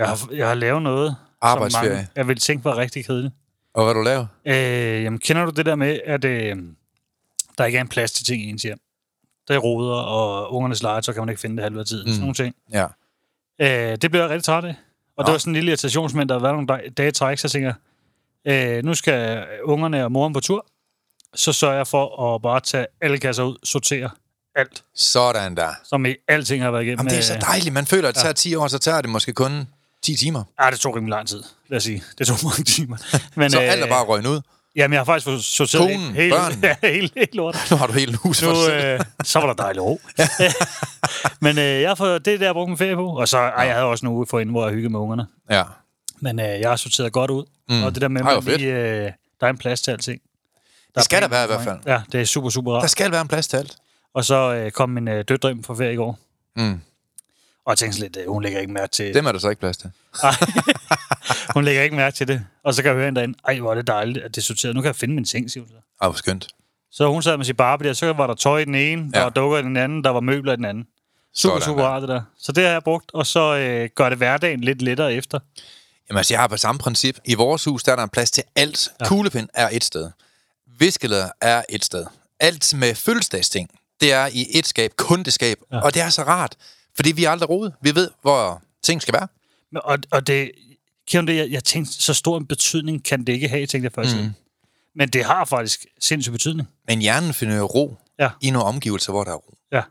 Jeg har, jeg har lavet noget, Arbejdsferie. som mange, jeg ville tænke var rigtig kedeligt. Og hvad du lavet? Øh, jamen, kender du det der med, at øh, der ikke er en plads til ting i ens hjem? Der er roder, og ungernes leger, så kan man ikke finde det halve af tiden. Mm. Sådan nogle ting. Ja. Øh, det blev jeg rigtig træt af. Og Nå. det var sådan en lille irritationsmænd, der været nogle dage- træk, så tænker jeg, øh, nu skal ungerne og moren på tur, så sørger jeg for at bare tage alle kasser ud, sortere alt, Sådan der. som i alting har været igennem. Jamen, det er så øh, dejligt. Man føler, at det tager 10 år, så tager det måske kun 10 timer. Ja, det tog rimelig lang tid, lad os sige. Det tog mange timer. Men, Så alt er bare røgnet ud. Jamen, jeg har faktisk sorteret Konen, helt, ja, helt, helt lort. Nu har du hele hus for Nu, øh, så var der dejlig ro. Men øh, jeg har fået, det er det, jeg har brugt min ferie på. Og så, ej, jeg havde også en uge forinden, hvor jeg hyggede med ungerne. Ja. Men øh, jeg har sorteret godt ud. Mm. Og det der med, at man lige, øh, der er en plads til alting. Der Det skal er der være i for hvert mig. Ja, det er super, super Der rart. skal være en plads til alt. Og så øh, kom min øh, døtre hjem fra ferie i går. Mm. Og jeg tænkte lidt, øh, hun lægger ikke mærke til Dem er der så ikke plads til. Hun lægger ikke mærke til det. Og så kan jeg høre hende derinde, ej, hvor er det dejligt, at det er sorteret. Nu kan jeg finde min ting, siger hun så. Ej, hvor skønt. Så hun sad med sin Barbie der, så var der tøj i den ene, der Ja. var dukker i den anden, der var møbler i den anden. Super, Sådan super der. rart det der. Så det har jeg brugt, og så øh, gør det hverdagen lidt lettere efter. Jamen, altså, jeg har på samme princip. I vores hus, der er der en plads til alt. Ja. Kuglepind er et sted. Viskeleder er et sted. Alt med fødselsdagsting, det er i et skab, kun det skab. Ja. Og det er så rart, fordi vi er aldrig rodet. Vi ved, hvor ting skal være. Og, og det, du det, jeg, jeg tænkte, så stor en betydning kan det ikke have, tænkte jeg først. Mm. Men det har faktisk sindssyg betydning. Men hjernen finder jo ro Ja. i nogle omgivelser, hvor der er ro. Ja.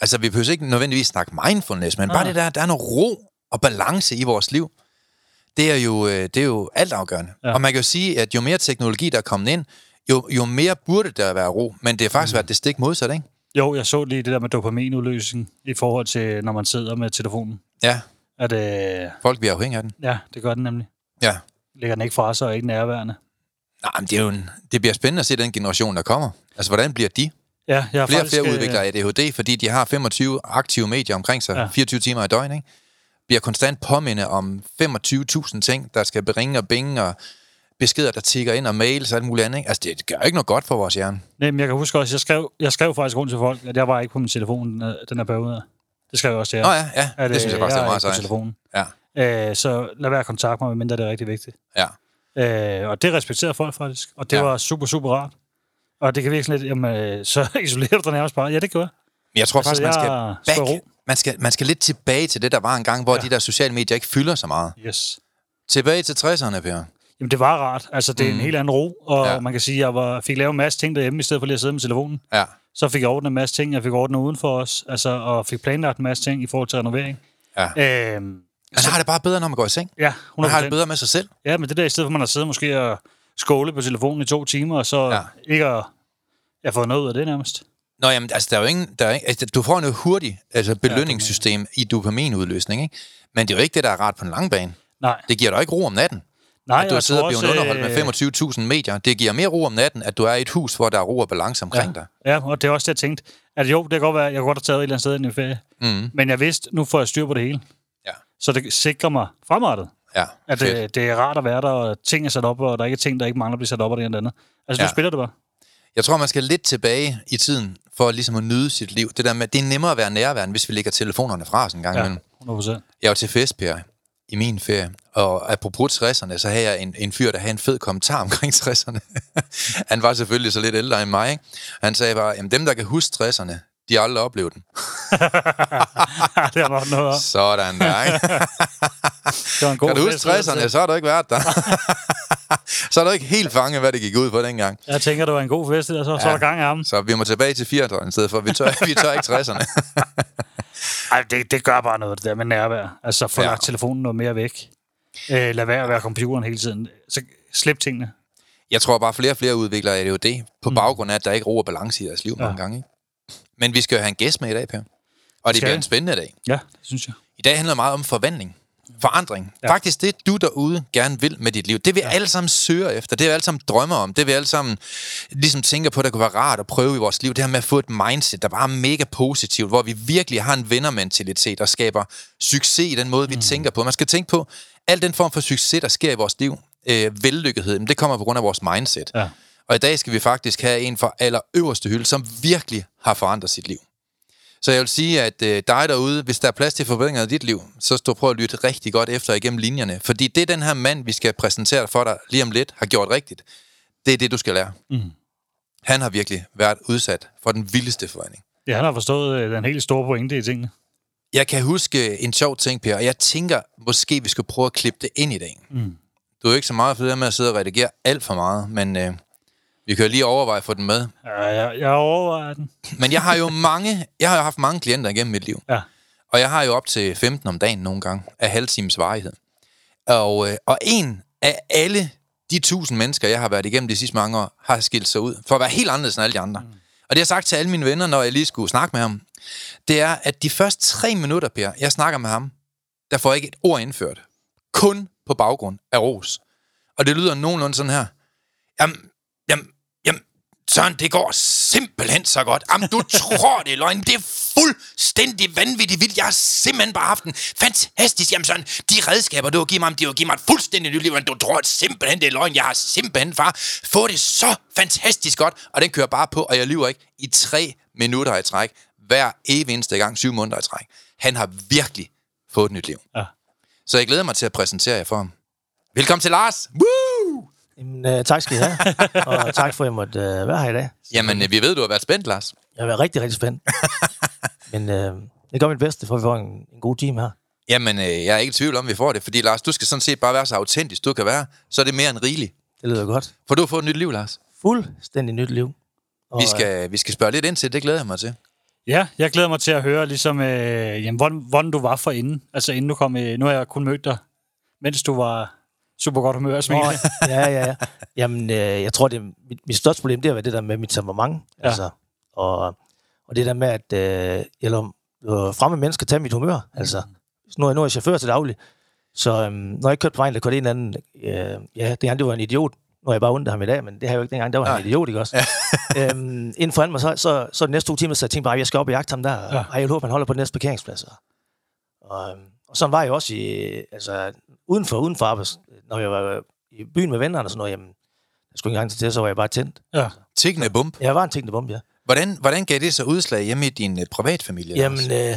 Altså, vi behøver ikke nødvendigvis snakke mindfulness, men Nej. bare det der, der er noget ro og balance i vores liv. Det er jo, øh, det er jo altafgørende. Ja. Ja. Og man kan jo sige, at jo mere teknologi, der er kommet ind, jo, jo mere burde der være ro. Men det har faktisk mm. været det stik modsat, ikke? Jo, jeg så lige det der med dopaminudløsning i forhold til, når man sidder med telefonen. Ja, At, øh, folk bliver afhængige af den. ja, det gør den nemlig. Ja. Lægger den ikke fra sig og er ikke nærværende. Nej, men det, er jo en, det bliver spændende at se den generation, der kommer. Altså, hvordan bliver de? Ja, jeg har Flere og faktisk, flere øh, udvikler ADHD, fordi de har 25 aktive medier omkring sig, ja. Ja. 24 timer i døgn, ikke? Bliver konstant påminde om 25.000 ting, der skal beringe og binge, og beskeder, der tigger ind, og mails og alt muligt andet, ikke? Altså, det gør ikke noget godt for vores hjerne. Nej, men jeg kan huske også, jeg skrev, jeg skrev faktisk rundt til folk, at jeg var ikke på min telefon den, her- periode. Det skrev jeg også til jer. Nå ja, ja, at, det synes jeg faktisk, det er meget sejt. telefonen. Ja, Øh, så lad være at kontakte mig, medmindre det er rigtig vigtigt. ja. Øh, og det respekterer folk faktisk. Og det Ja. var super, super rart. Og det kan virke sådan lidt, jamen, øh, så isolerer du dig nærmest bare. Ja, det gør jeg. Men jeg tror Altså, faktisk, man skal jeg back. Man skal, man skal lidt tilbage til det, der var en gang, hvor. Ja. de der sociale medier ikke fylder så meget. Yes. Tilbage til 60'erne, Per. Jamen, det var rart. Altså, det er Mm. en helt anden ro. Og Ja. man kan sige, at jeg var, fik lavet en masse ting derhjemme, i stedet for lige at sidde med telefonen. Ja. Så fik jeg ordnet en masse ting. Jeg fik ordnet uden for os. Altså, og fik planlagt en masse ting i forhold til renovering. ja. Øhm, Man har det bare bedre, når man går i seng. ja, 100%. Man har det bedre med sig selv. Ja, men det der, i stedet for, man har siddet måske og skåle på telefonen i to timer, og så Ja. ikke at... Jeg fået noget ud af det nærmest. Nå, jamen, altså, der er jo ingen... Der er, ikke- altså, du får noget hurtigt altså, belønningssystem ja, i dopaminudløsning, ikke? Men det er jo ikke det, der er rart på en lang bane. Nej, Det giver dig ikke ro om natten. Nej at du tror og også, underholdt med øh, 25.000 medier. Det giver mere ro om natten, at du er i et hus, hvor der er ro og balance omkring dig. Ja, og det er også det, jeg tænkte. At jo, det kan godt være, jeg kunne godt have taget et eller andet sted ind i ferie. Mm. Men jeg vidste, nu får jeg styr på det hele. Ja. Så det sikrer mig fremadrettet. Ja, At fedt. det, det er rart at være der, og ting er sat op, og der er ikke ting, der ikke mangler at blive sat op, og det det andet. Altså, Ja. nu spiller det bare. Jeg tror, man skal lidt tilbage i tiden, for ligesom at nyde sit liv. Det, der med, det er nemmere at være nærværende, hvis vi lægger telefonerne fra os en gang Ja, imellem. 100 Jeg var til fest, Per, i min ferie. Og apropos 60'erne, så havde jeg en, en fyr, der havde en fed kommentar omkring 60'erne. han var selvfølgelig så lidt ældre end mig. Ikke? Han sagde bare, at dem, der kan huske 60'erne, De har aldrig oplevet den. det har nok noget. Sådan der, ikke? Det var en god Kan du huske fest, altså. 60'erne, så har du ikke været der. så har du ikke helt fanget, hvad det gik ud på dengang. Jeg tænker, det var en god fest, og så, ja. så er der gang i ham. Så vi må tilbage til 80'erne i stedet for. Vi tør, vi tør ikke 60'erne. Ej, det, det gør bare noget, det der med nærvær. Altså, få Ja. ja. lagt telefonen noget mere væk. Øh, lad være at være computeren hele tiden. Så slip tingene. Jeg tror bare, flere og flere udvikler ADHD på baggrund af, at der ikke er ro og balance i deres liv ja. mange gange. Ikke? Men vi skal jo have en gæst med i dag, Per. Og det Skal bliver en spændende dag. Ja, det synes jeg. I dag handler det meget om forvandling. Forandring. Ja. Faktisk det, du derude gerne vil med dit liv. Det vi ja. alle sammen søger efter. Det vi alle sammen drømmer om. Det vi alle sammen ligesom tænker på, der kunne være rart at prøve i vores liv. Det her med at få et mindset, der bare er mega positivt. Hvor vi virkelig har en vindermentalitet, der skaber succes i den måde, vi mm. tænker på. Man skal tænke på, al den form for succes, der sker i vores liv, øh, vellykkethed, men det kommer på grund af vores mindset. Ja. Og i dag skal vi faktisk have en fra allerøverste hylde, som virkelig har forandret sit liv. Så jeg vil sige, at øh, dig derude, hvis der er plads til forbedringer i dit liv, så stå prøv at lytte rigtig godt efter igennem linjerne. Fordi det, den her mand, vi skal præsentere for dig lige om lidt, har gjort rigtigt, det er det, du skal lære. Mm. Han har virkelig været udsat for den vildeste forvandling. Ja, han har forstået øh, den helt store pointe i tingene. Jeg kan huske en sjov ting, Per, og jeg tænker, måske vi skulle prøve at klippe det ind i dag. Mm. Du er jo ikke så meget for det der med at sidde og redigere alt for meget, men øh, vi kan jo lige overveje at få den med. Ja, jeg, jeg overvejer den. Men jeg har jo mange, jeg har jo haft mange klienter igennem mit liv. Ja. Og jeg har jo op til 15 om dagen nogle gange af halv times varighed. Og, øh, og en af alle de tusind mennesker, jeg har været igennem de sidste mange år, har skilt sig ud for at være helt anderledes end alle de andre. Mm. Og det har sagt til alle mine venner, når jeg lige skulle snakke med ham, det er, at de første tre minutter, Per, jeg snakker med ham, der får jeg ikke et ord indført. Kun på baggrund af ros. Og det lyder nogenlunde sådan her. Jamen, jamen, Søren, det går simpelthen så godt. Jamen, du tror det løgn. Det er fuldstændig vanvittigt vildt. Jeg har simpelthen bare haft en fantastisk... Jamen, Søren, de redskaber, du har givet mig, de har givet mig et fuldstændig nyt liv. Men du tror simpelthen, det er løgn. Jeg har simpelthen, far, fået det så fantastisk godt. Og den kører bare på, og jeg lyver ikke i tre minutter i træk. Hver evig eneste gang, syv måneder i træk. Han har virkelig fået et nyt liv. Ja. Så jeg glæder mig til at præsentere jer for ham. Velkommen til Lars! Woo! Jamen, øh, tak skal I have, og tak for, at jeg måtte øh, være her i dag. Jamen, øh, vi ved, du har været spændt, Lars. Jeg har været rigtig, rigtig spændt. Men øh, jeg gør mit bedste, for at vi får en, en god time her. Jamen, øh, jeg er ikke i tvivl om, at vi får det. Fordi, Lars, du skal sådan set bare være så autentisk, du kan være. Så er det mere end rigeligt. Det lyder godt. For du har fået et nyt liv, Lars. Fuldstændig nyt liv. Og, Vi skal, vi skal spørge lidt ind til, det glæder jeg mig til. Ja, jeg glæder mig til at høre, ligesom, øh, jamen, hvordan, hvordan du var for inden. Altså, inden du kom i, nu har jeg kun mødt dig, mens du var super godt humør og Nå, smilende. ja, ja, ja. Jamen, øh, jeg tror, det mit, mit største problem, det er det der med mit temperament. Ja. Altså, og, og det der med, at øh, jeg lader øh, fremme mennesker tage mit humør. Altså, nu, er- nu er jeg chauffør til daglig, så øhm, når jeg kørte på vejen, der kørte en anden, øh, ja, det han, det var en idiot. Nu er jeg bare ondt af ham i dag, men det har jeg jo ikke dengang, der var han en idiot, ikke også? øhm, inden foran mig, så, så, så de næste to timer, så jeg tænkte bare, at jeg skal op og jagte ham der, Ja. ja. og jeg håber, han holder på den næste parkeringsplads. Og, og, øhm, og sådan var jeg også i, altså, uden for, uden for arbejds, når jeg var i byen med vennerne og sådan noget, jamen, jeg skulle ikke engang til det, så var jeg bare tændt. Ja. Tikkende bump. Jeg var en tænkende bombe, ja. Hvordan, hvordan gav det så udslag hjemme i din øh, privatfamilie? Jamen, øh,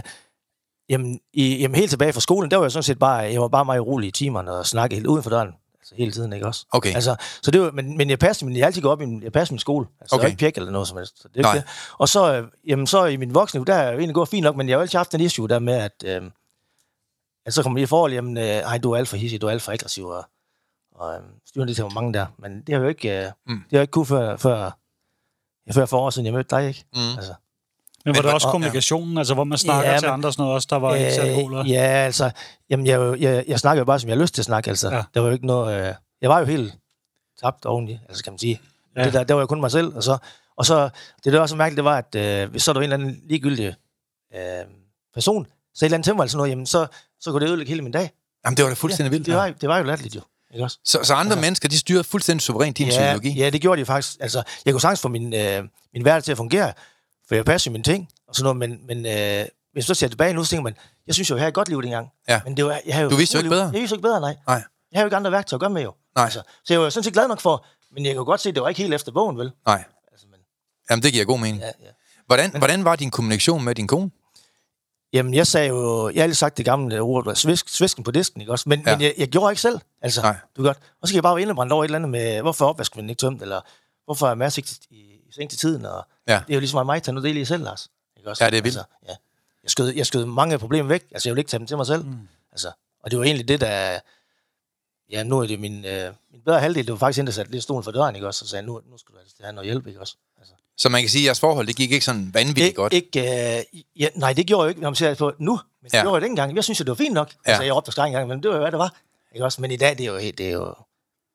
jamen, i, jamen, helt tilbage fra skolen, der var jeg sådan set bare, jeg var bare meget urolig i timerne og snakke helt uden for døren. Altså hele tiden, ikke også? Okay. Altså, så det var, men, men jeg passede min, jeg altid gået op i min, jeg passede min skole. Altså, okay. Jeg ikke pjek eller noget som helst. Så det er Nej. det. Og så, øh, jamen, så i min voksne der er jeg egentlig gået fint nok, men jeg har jo altid haft en issue der med, at, øh, at så kommer jeg i forhold, jamen, øh, ej, du er alt for hissig, du er alt for aggressiv, og, og øh, styrer det til hvor mange der. Men det har jeg jo ikke, øh, Mm. det har jeg ikke kunne før, før, ja, før for år siden, jeg mødte dig, ikke? Mm. Altså, Men var det også kommunikationen, altså hvor man snakker Ja, til men- andre og sådan noget også, der var ikke særlig god? Øh, ja, altså, jamen, jeg, er jeg, jeg snakker jo bare, som jeg har lyst til at snakke, altså. Ja. Ja. Der var jo ikke noget, øh, jeg var jo helt tabt oveni, altså kan man sige. Ja. Ja. Det der, der var jo kun mig selv, og så, og så det der var så mærkeligt, det var, at øh, hvis så der var en eller anden ligegyldig øh, person, så et eller andet til mig, eller sådan noget, jamen, så, så kunne det ødelægge hele min dag. Jamen, det var da fuldstændig vildt. Det var, det var jo latterligt jo, ikke også? Så, så andre mennesker, de styrer fuldstændig suverænt din ja, psykologi? Ja, det gjorde de faktisk. Altså, jeg kunne sagtens få min, øh, min hverdag til at fungere, for jeg passer mine ting, og sådan noget, men, men øh, hvis du ser tilbage nu, så tænker man, jeg synes jo, jeg havde et godt liv dengang. Ja. Men det var, jeg havde jo Du vidste jo ikke liv. bedre. Jeg vidste jo ikke bedre, nej. Nej. Jeg havde jo ikke andre værktøjer at gøre med jo. Nej. Altså, så jeg var jo sådan set glad nok for, men jeg kan godt se, at det var ikke helt efter bogen, vel? Nej. Altså, men, Jamen, det giver god mening. ja, ja. Hvordan, hvordan var din kommunikation med din kone? Jamen, jeg sagde jo, jeg har altid sagt det gamle ord, svisk, svisken på disken, ikke også? Men, Ja. men jeg, jeg, gjorde ikke selv. Altså, Nej. du godt. Og så kan jeg bare være indebrændt over et eller andet med, hvorfor opvaskemaskinen ikke tømt, eller hvorfor er Mads ikke i, i seng til tiden, og Ja. det er jo ligesom mig, tage noget del i selv, Lars. Ikke også? Ja, det er vildt. Altså, ja. Jeg skød, jeg skød mange problemer væk. Altså, jeg ville ikke tage dem til mig selv. Mm. Altså, og det var egentlig det, der... Ja, nu er det min, øh, min bedre halvdel, det var faktisk hende, der satte lidt stolen for døren, ikke også? Og sagde, nu, nu skal du altså have noget hjælp, ikke også? Så man kan sige, at jeres forhold, det gik ikke sådan vanvittigt ikke, godt. Ikke, øh, ja, nej, det gjorde jeg jo ikke, når man ser på nu. Men det Ja. gjorde jeg dengang. Jeg synes det var fint nok. Ja. Altså, jeg råbte og skreg engang, men det var jo, hvad det var. Ikke også? Men i dag, det er jo, helt, det er jo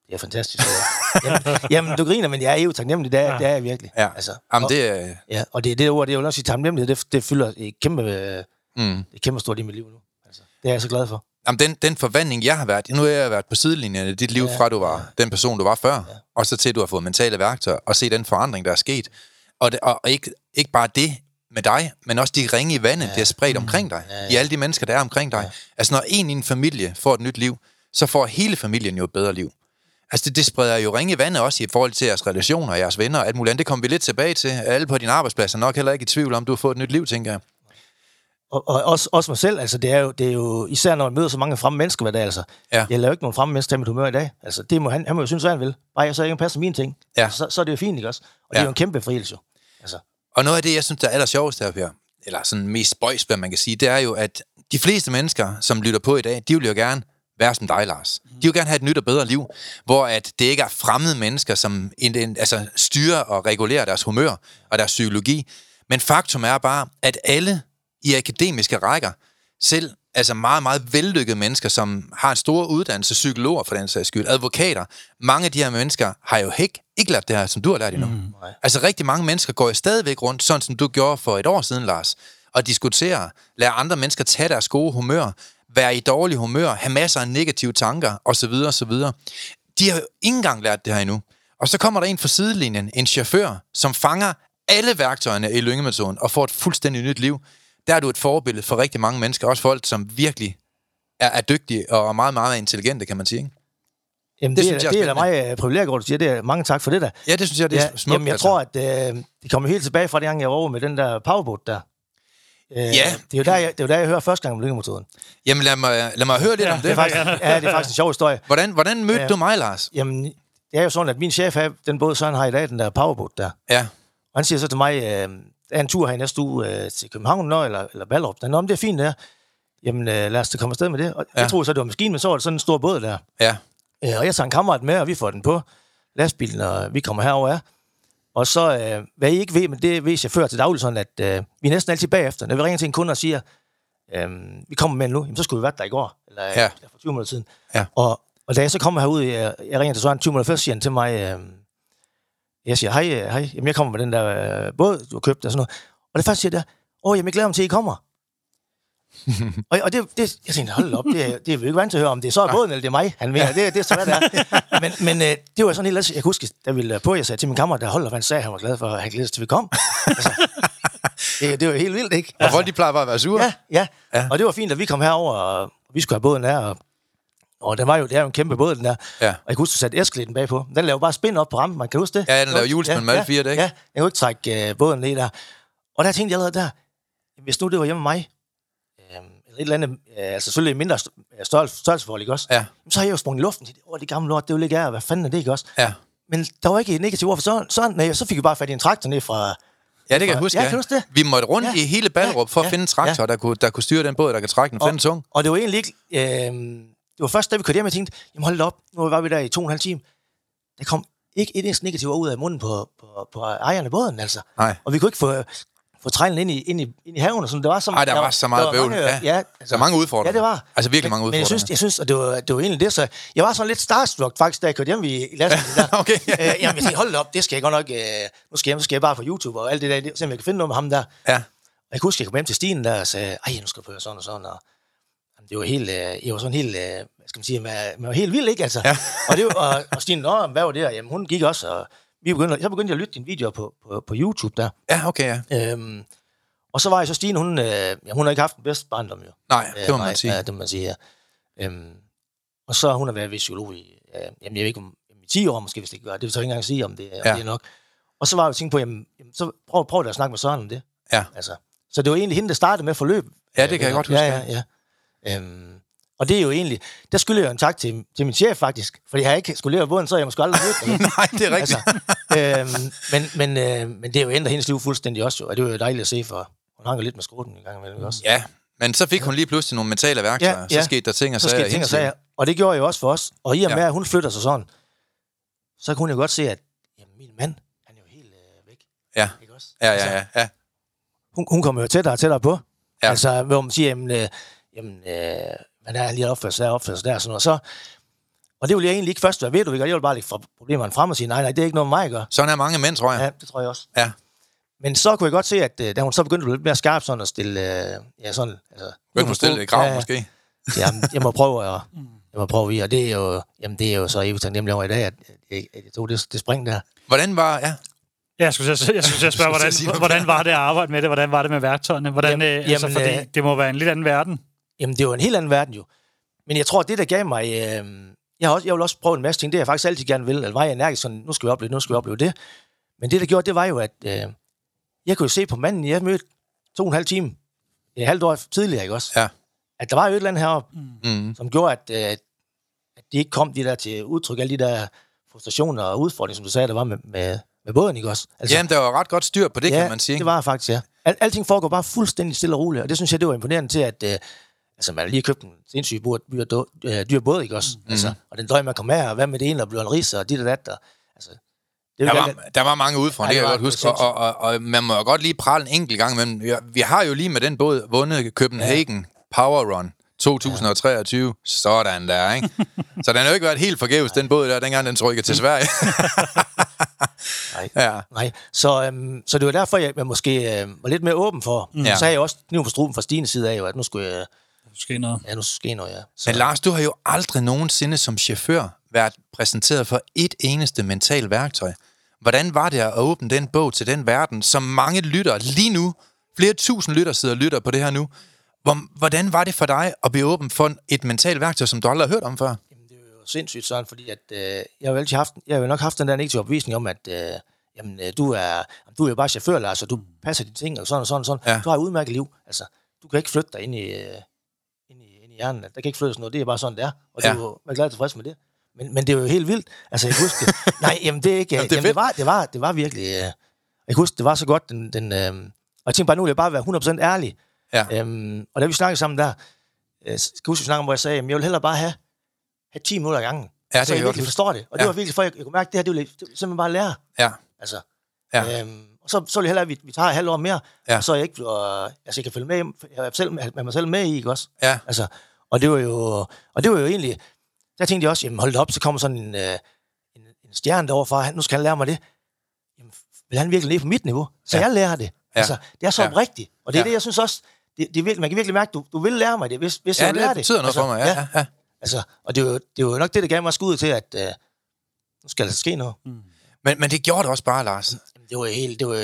det er fantastisk. jamen, jamen, du griner, men jeg er jo taknemmelig. Det er, ja. det er jeg virkelig. Ja. Altså, Jamen, og, det er... ja, og det er det ord, det er jo også i taknemmelighed, det, det fylder et kæmpe, øh, Mm. et kæmpe stort i mit liv nu. Altså, det er jeg så glad for. Jamen, den, den forvandling, jeg har været... Nu har jeg været på sidelinjen af dit liv, Ja, fra du var den person, du var før, Ja. og så til du har fået mentale værktøjer, og se den forandring, der er sket. Og, det, og, ikke, ikke bare det med dig, men også de ringe i vandet, ja. det er spredt omkring dig. Ja, ja. I alle de mennesker, der er omkring dig. Ja. Altså, når en i en familie får et nyt liv, så får hele familien jo et bedre liv. Altså, det, det spreder jo ringe i vandet også i forhold til jeres relationer, jeres venner og alt muligt andet. Det kommer vi lidt tilbage til. Alle på din arbejdsplads er nok heller ikke i tvivl om, du har fået et nyt liv, tænker jeg. Og, og også, også mig selv, altså det er, jo, det er jo, især når man møder så mange fremme mennesker hver dag, altså. Ja. Jeg laver ikke nogen fremme mennesker til mit humør i dag. Altså, det må han, han må jo synes, hvad han vil. Bare jeg så ikke passer mine ting. Ja. Så, så er det jo fint, ikke også? Og det Ja. er jo en kæmpe befrielse, jo. Altså, Og noget af det, jeg synes, der er aller sjovest her, Per, eller sådan mest spøjs, hvad man kan sige, det er jo, at de fleste mennesker, som lytter på i dag, de vil jo gerne være som dig, Lars. De vil gerne have et nyt og bedre liv, hvor at det ikke er fremmede mennesker, som en, en, altså styrer og regulerer deres humør og deres psykologi. Men faktum er bare, at alle i akademiske rækker, selv altså meget, meget vellykkede mennesker, som har en stor uddannelse, psykologer for den sags skyld, advokater, mange af de her mennesker har jo ikke, ikke lært det her, som du har lært endnu. Mm. nej. Altså rigtig mange mennesker går jo stadigvæk rundt, sådan som du gjorde for et år siden, Lars, og diskuterer, lade andre mennesker tage deres gode humør, være i dårlig humør, have masser af negative tanker, osv. osv. De har jo ikke engang lært det her endnu. Og så kommer der en fra sidelinjen, en chauffør, som fanger alle værktøjerne i lyngemetoden og får et fuldstændig nyt liv. Der er du et forbillede for rigtig mange mennesker, også folk, som virkelig er, er dygtige og meget, meget intelligente, kan man sige. Ikke? Jamen, Det det, synes jeg det er da meget øh, privilegeret, du siger. Det er, mange tak for det der. Ja, det synes jeg, det er Ja, smukt. jamen, jeg altså. tror, at øh, det kommer helt tilbage fra det gang, jeg var over med den der powerboat der. Øh, Ja. Det er jo der, jeg, det er jo der, jeg hører første gang om lykkemetoden. Jamen lad mig, lad mig høre lidt Ja, om det. Det er faktisk, ja, det er faktisk en sjov historie. Hvordan, hvordan mødte Ja. du mig, Lars? Jamen, det er jo sådan, at min chef har den båd, så han har i dag, den der powerboat der. Ja. Og han siger så til mig, øh, er en tur her i næste uge øh, til København nå, eller, eller Ballerup. Nå, men det er fint der. Jamen, øh, lad os da komme afsted med det. Og ja. Jeg troede så, det var maskinen, men så var det sådan en stor båd der. Ja. Øh, og jeg tager en kammerat med, og vi får den på lastbilen, og vi kommer herover af. Og så, øh, hvad I ikke ved, men det ved chauffør til daglig sådan, at øh, vi er næsten altid bagefter. Når vi ringer til en kunde og siger, øh, vi kommer med nu, jamen, så skulle vi være der i går, eller Ja. ja. for 20 minutter siden. Ja. Og, og da jeg så kommer herud, jeg, jeg ringer til Søren 20 minutter først, siger han til mig, øh, jeg siger, hej, øh, hej, jamen, jeg kommer med den der øh, båd, du har købt, og sådan noget. Og det første siger der, åh, jamen, jeg glæder mig til, at I kommer. og, og det, det, jeg tænkte, hold op, det, er- det er vi ikke vant til at høre, om det er så er båden, eller det er mig, han mener. Det, det er så, hvad det er. Men, men øh, det var sådan helt, jeg kan huske, da vi ville på, jeg sagde til min kammerat, der holder, hvad han sagde, han var glad for, at han glæder sig til, vi kom. altså, det, det var helt vildt, ikke? Og folk, de plejer bare at være sure. Ja, ja, Ja. ja. Og det var fint, at vi kom herover, og vi skulle have båden der, og, og den var jo, det er jo en kæmpe båd, den der. Ja. Og jeg kunne huske, du satte Eskelitten bagpå. Den lavede bare spin op på rampen, man kan huske det? Ja, den laver hjulspil med alle fire dæk. Ja, jeg kunne ikke trække øh, båden ned der. Og der tænkte jeg allerede der, hvis nu det var hjemme med mig, øh, eller et eller andet, øh, altså selvfølgelig mindre st- størrelse, størrelseforhold, ikke også? Ja. Så har jeg jo sprunget i luften til, åh, det gamle lort, det vil ikke er, hvad fanden er det, ikke også? Ja. Men der var ikke et negativt ord for så, så, nej, så fik vi bare fat i en traktor ned fra, Ja, det kan jeg huske. Ja, kan du huske det? Vi måtte rundt Ja. i hele Ballerup for at Ja. finde en traktor, Ja. der, kunne, der kunne styre den båd, der kan trække den fanden tung. Og det var egentlig ikke... Øh, det var først, da vi kørte hjem, jeg tænkte, jamen hold op, nu var vi der i to og en halv time. Der kom ikke et eneste negativt ord ud af munden på, på, på ejerne af båden, altså. Nej. Og vi kunne ikke få, få trejlen ind i, ind, i, ind i haven og sådan. Det var så, Ej, der var så meget bøvl. Ja. ja, Så mange udfordringer. Ja, det var. Altså virkelig mange Men jeg udfordringer. synes, jeg synes, og det var, det var egentlig det, så jeg var sådan lidt starstruck faktisk, da jeg kørte hjem i, lastbilen der. Okay, øh, jamen, jeg tænkte, hold op, det skal jeg godt nok, øh, nu skal jeg, så skal jeg bare på YouTube og alt det der, om jeg kan finde noget med ham der. Ja. Og jeg kan huske, jeg kom hjem til Stine der og sagde, ej, nu skal du høre sådan og sådan. Og, det var helt, øh, jeg var sådan helt, øh, hvad skal man sige, man, man var helt vild, ikke altså? Ja. og, det, var- og, og Stine, Nå, hvad var det? Og, Jamen, hun gik også, og vi begyndte, så begyndte jeg at lytte dine videoer på, på, på YouTube der. Ja, okay, ja. Øhm, og så var jeg så Stine, hun, øh, ja, hun har ikke haft den bedste barndom jo. Nej, det må Øh, man sige. Ja, det må man sige, ja. Øhm, og så har hun har været ved psykolog i, øh, jamen jeg ved ikke om, i 10 år måske, hvis det gør. Det vil så ikke engang sige, om det, om Ja. det er nok. Og så var jeg tænkt på, jamen, jamen så prøv, prøv da at snakke med Søren om det. Ja. Altså, så det var egentlig hende, der startede med forløb. Ja, det kan jeg godt huske, Ja, ja, ja. Øhm, og det er jo egentlig, der skylder jeg en tak til, til min chef faktisk, fordi jeg ikke skulle leve båden, så jeg måske aldrig mødt. Nej, det er rigtigt. altså, øhm, men, men, øh, men det er jo ændret hendes liv fuldstændig også, jo, og det var jo dejligt at se for, hun hang jo lidt med skrutten en gang imellem, også? Ja, men så fik hun lige pludselig nogle mentale værktøjer. Ja, Så ja. skete der ting og så sager. skete ting og sager. Og det gjorde jo også for os. Og i og med, Ja. at hun flytter sig sådan, så kunne hun jo godt se, at jamen, min mand, han er jo helt øh, væk. Ja. Ikke også? Ja, Altså, ja, ja, ja. Hun, hun kommer jo tættere og tættere på. Ja. Ja. Altså, hvor man siger, jamen, øh, jamen øh, man er lige opført der, opført sig der, sådan noget. Så, og det vil jeg egentlig ikke først være ved, du ikke? Jeg vil bare lægge problemerne frem og sige, nej, nej, det er ikke noget med mig at gøre. Sådan er mange mænd, tror jeg. Ja, det tror jeg også. Ja. Men så kunne jeg godt se, at øh, da hun så begyndte at blive lidt mere skarp sådan at stille, øh, ja, sådan, altså... Hvem må stille et krav, ja, måske? Jamen, jeg må prøve at, jeg må prøve at, og det er jo, jamen, det er jo så evigt taknemmelig over i dag, at jeg, at jeg tog det, det spring der. Hvordan var... Ja, Ja, Jeg skulle, til at- jeg skulle at spørge, Jeg skulle at sige hvordan, hvordan var det at arbejde med det? Hvordan var det med værktøjerne? Hvordan, Jamen, jamen, altså, jamen, fordi øh, det må være en lidt anden verden. Jamen, det er jo en helt anden verden jo. Men jeg tror, at det, der gav mig... Øh, jeg, har også, jeg vil også prøve en masse ting. Det er jeg faktisk altid gerne vil. Eller var jeg energisk sådan, nu skal vi opleve det, nu skal vi opleve det. Men det, der gjorde, det var jo, at øh, jeg kunne jo se på manden, jeg mødte to og en halv time, et halvt år tidligere, ikke også? Ja. At der var jo et eller andet heroppe, mm. som gjorde, at, øh, at de ikke kom de der til udtryk, alle de der frustrationer og udfordringer, som du sagde, der var med, med, med båden, ikke også? Altså, Jamen, der var ret godt styr på det, ja, kan man sige. det var faktisk, ja. Al, alting foregår bare fuldstændig stille og roligt, og det synes jeg, det var imponerende til, at øh, altså, man har lige købt en sindssyg dyr, dyr, dyr, øh, dyr båd, ikke også? Mm. Altså, og den døj med at komme af, og hvad med det ene, og blive en ris, og dit og dat, og, altså, det Der var, der var mange udfordringer, Ja, det kan jeg godt huske. Og, og, og, og man må jo godt lige prale en enkelt gang, men vi, vi har jo lige med den båd vundet Copenhagen Power Run 2023. Sådan der, ikke? Så den har jo ikke været helt forgæves, den båd der, dengang den trykkede til Sverige. Nej. ja. Nej, så, øhm, så det var derfor, jeg, jeg måske øh, var lidt mere åben for. Mm. Ja. Så havde jeg også kniv på struben fra Stines side af, jo, at nu skulle jeg, Måske noget. ja, nu ske noget, ja. Så, Men Lars, du har jo aldrig nogensinde som chauffør været præsenteret for et eneste mental værktøj. Hvordan var det at åbne den bog til den verden, som mange lytter lige nu, flere tusind lytter sidder og lytter på det her nu. Hvor- Hvordan var det for dig at blive åben for et mentalt værktøj, som du aldrig har hørt om før? Jamen, det er jo sindssygt sådan, fordi at, øh, jeg har jo altid haft, jeg har jo nok haft den der negative opvisning om, at øh, jamen, øh, du, er, du er jo bare chauffør, Lars, og du passer dine ting, og sådan og sådan og sådan. Ja. Du har et udmærket liv. Altså, du kan ikke flytte dig ind i, øh, i, i hjernen. Der kan ikke flyttes noget. Det er bare sådan, det er. Og Ja. du er glad og tilfreds med det. Men, men det er jo helt vildt. Altså, jeg kan huske det. Nej, jamen det er ikke... Jamen, det er jamen, det, var, det, var, det var virkelig... Øh, jeg kan huske, det var så godt, den... den øh, og jeg tænkte bare, nu vil jeg bare være 100% ærlig. Ja. Øhm, og da vi snakkede sammen der, øh, skal huske, vi snakkede om, hvor jeg sagde, at jeg vil hellere bare have, have 10 minutter ad gangen. Ja, det så jeg virkelig forstår det. Og det Ja. var virkelig for, jeg, jeg kunne mærke, at det her, det ville jeg det simpelthen bare lære. Ja, Altså, ja. øhm, og så, så vil jeg hellere, at vi, vi tager et halvt år mere, Ja. ja. og så jeg ikke, øh, altså jeg kan følge med, jeg er selv, med mig selv med i, ikke også? ja, Altså, og det var jo, og det var jo egentlig, der tænkte jeg også, jamen hold op, så kommer sådan en, øh, en, en stjerne derovre fra, nu skal han lære mig det. Jamen, vil han virkelig ned på mit niveau? Så Ja. ja. jeg lærer det. Ja. Altså, det er så Ja. ja. rigtigt. Og det er Ja. ja. det, jeg synes også, det, det er virkelig, man kan virkelig mærke, du, du vil lære mig det, hvis, hvis ja jeg vil lære det betyder noget altså, for mig. Ja, ja, ja. Altså, og det var, det var nok det, der gav mig skud til, at øh, nu skal der ske noget. Men, men det gjorde det også bare, Lars. Det var helt, det var,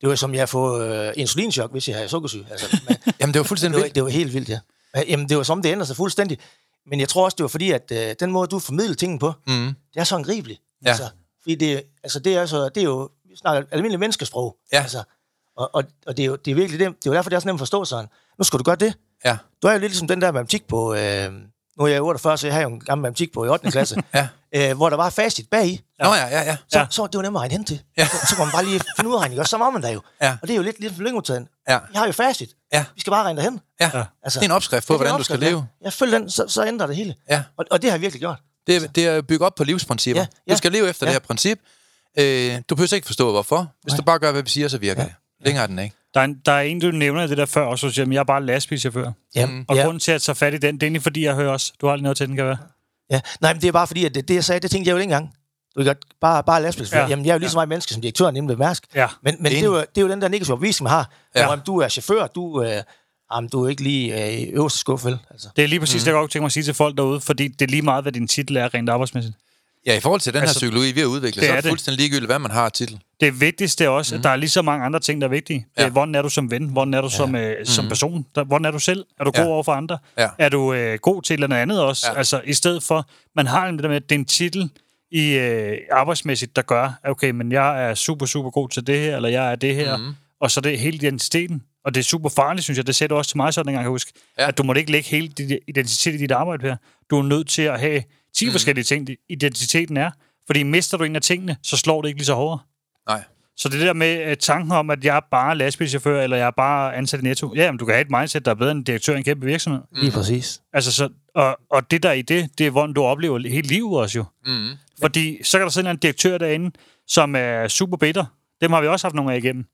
det var som jeg får øh, insulinchok, hvis jeg havde sukkersyge. Altså, men, Jamen, det var fuldstændig det, var, vildt. det var helt vildt, ja. Ja, Jamen, det var som, det ændrede sig fuldstændig. Men jeg tror også, det var fordi, at øh, den måde, du formidler tingene på, Mm. det er så angribeligt. Ja. Altså, fordi det, altså, det, er så, det er jo, vi snakker almindelig menneskesprog. Ja. Altså, og, og, og det, er jo, det er virkelig det. Det er jo derfor, det er så nemt at forstå sådan. Nu skal du gøre det. Ja, Du er jo lidt ligesom den der matematik på... Øh, nu er jeg 48, så jeg har jo en gammel matematik på i 8. klasse. ja. Øh, hvor der var facit bagi. Nå ja, ja, ja. Så, Ja. ja. så det var nemt at regne hen til. Ja. Ja. Så, så kan man bare lige finde ud af regning, og så var man der jo. Ja. Og det er jo lidt, lidt for længeudtaget. Ja. Vi har jo facit. Ja. Vi skal bare regne derhen. ja. Ja. Altså, Det er en opskrift på, hvordan du skal opskrift, leve. Ja. Jeg følger den, så, så ændrer det hele. Ja. Og, og det har jeg virkelig gjort. Det, er- det er at bygge op på livsprincipper. Ja, Du ja, skal leve efter ja. det her princip. Øh, du behøver ikke forstå, hvorfor. Hvis Nej. du bare gør, hvad vi siger, så virker det. Længere er den ikke. Der er, en, der er en, du nævner i det der før, og så siger, at jeg er bare lastbilchauffør. Ja. Mm. Og ja. grunden til, at jeg tager fat i den, det er egentlig fordi, jeg hører også. Du har aldrig noget til den, kan være. Ja, nej, men det er bare fordi, at det, det jeg sagde, det tænkte jeg jo ikke engang. Du kan godt, bare, bare lastbilsfører. Ja. Ja. Jamen, jeg er jo lige så meget menneske som direktøren inde ved Mærsk. Ja. Men, men det, er jo, det er jo den der negative opvisning, man har. Ja. Ja. Jamen, du er chauffør, du, øh, jamen, du er ikke lige øh, øverste skuffe, vel? Altså. Det er lige præcis mm. det, jeg godt tænke mig at sige til folk derude, fordi det er lige meget, hvad din titel er rent arbejdsmæssigt. Ja, i forhold til den her Altså, psykologi, vi har udviklet, det så er det fuldstændig ligegyldigt, hvad man har titel. Det vigtigste er også, mm. at der er lige så mange andre ting, der er vigtige. Ja. hvordan er du som ven? Hvordan er du ja. som, øh, som person? Der, hvordan er du selv? Er du Ja. god over for andre? Ja. Er du øh, god til et eller andet også? Ja. Ja. Altså, i stedet for, man har det med, at det er en titel i øh, arbejdsmæssigt, der gør, okay, men jeg er super, super god til det her, eller jeg er det her, Mhm. mm. og så er det hele identiteten. Og det er super farligt, synes jeg. Det du også til mig sådan en gang, kan jeg huske. Ja. Ja. At du må ikke lægge hele din identitet i dit arbejde her. Du er nødt til at have 10 mm. forskellige ting, identiteten er. Fordi mister du en af tingene, så slår det ikke lige så hårdt. Nej. Så det der med uh, tanken om, at jeg er bare lastbilchauffør, eller jeg er bare ansat i Netto. Ja, men du kan have et mindset, der er bedre end direktør i en kæmpe virksomhed. Lige præcis. Altså, så, og, og det der i det, det er, hvordan du oplever hele livet også jo. Mm. Fordi så kan der sidde en direktør derinde, som er super bitter. Dem har vi også haft nogle af igennem.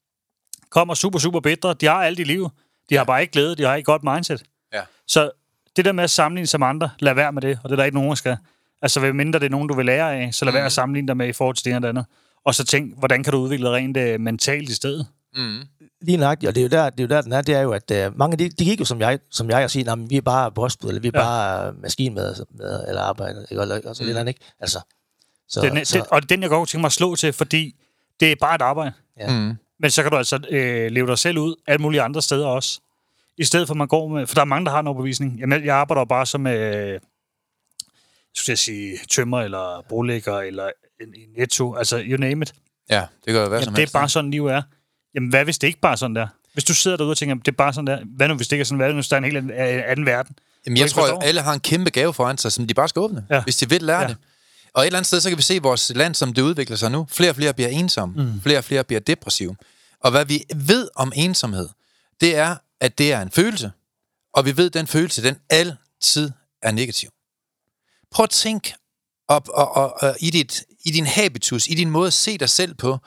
Kommer super, super bitre. De har alt i livet. De har bare ikke glæde. De har ikke godt mindset. Ja. Så det der med at sammenligne sig med andre, lad være med det. Og det er der ikke nogen, der skal. Altså, hvad mindre det er nogen, du vil lære af, så lad være Mhm. at sammenligne dig med i forhold til det ene og det andet. Og så tænk, hvordan kan du udvikle dig rent uh, mentalt i stedet? Mm. Lige nøjagtigt, og det er jo der, det er jo der den er, det er jo, at uh, mange, de, de gik jo som jeg, som jeg og sige, at vi er bare postbud, eller vi er Ja. bare uh, maskinmad, med, eller arbejde, ikke? Og, og så Mm. lidt andet, ikke? Altså, så, Den, så, den, og det er den, jeg godt kunne tænke mig at slå til, fordi det er bare et arbejde. Ja. Mm. Men så kan du altså øh, leve dig selv ud alle mulige andre steder også. I stedet for, at man går med... For der er mange, der har en overbevisning. Jamen, jeg arbejder bare som... Øh, skulle jeg sige, tømmer, eller brolægger, eller en, en netto. Altså, you name it. Ja, det kan jo som Jamen, det er helst. bare sådan, livet er. Jamen, hvad hvis det ikke bare sådan der? Hvis du sidder derude og tænker, det er bare sådan der. Hvad nu, hvis det ikke er sådan, hvad nu, hvis der er en helt anden, øh, anden verden? Jamen, jeg tror, at alle har en kæmpe gave foran sig, som de bare skal åbne, Ja. hvis de vil lære Ja. det. Og et eller andet sted, så kan vi se vores land, som det udvikler sig nu. Flere og flere bliver ensomme. Mm. Flere og flere bliver depressive. Og hvad vi ved om ensomhed, det er, at det er en følelse. Og vi ved, at den følelse, den altid er negativ. Prøv at tænke op, og, og, og, i, dit, i din habitus, i din måde at se dig selv på,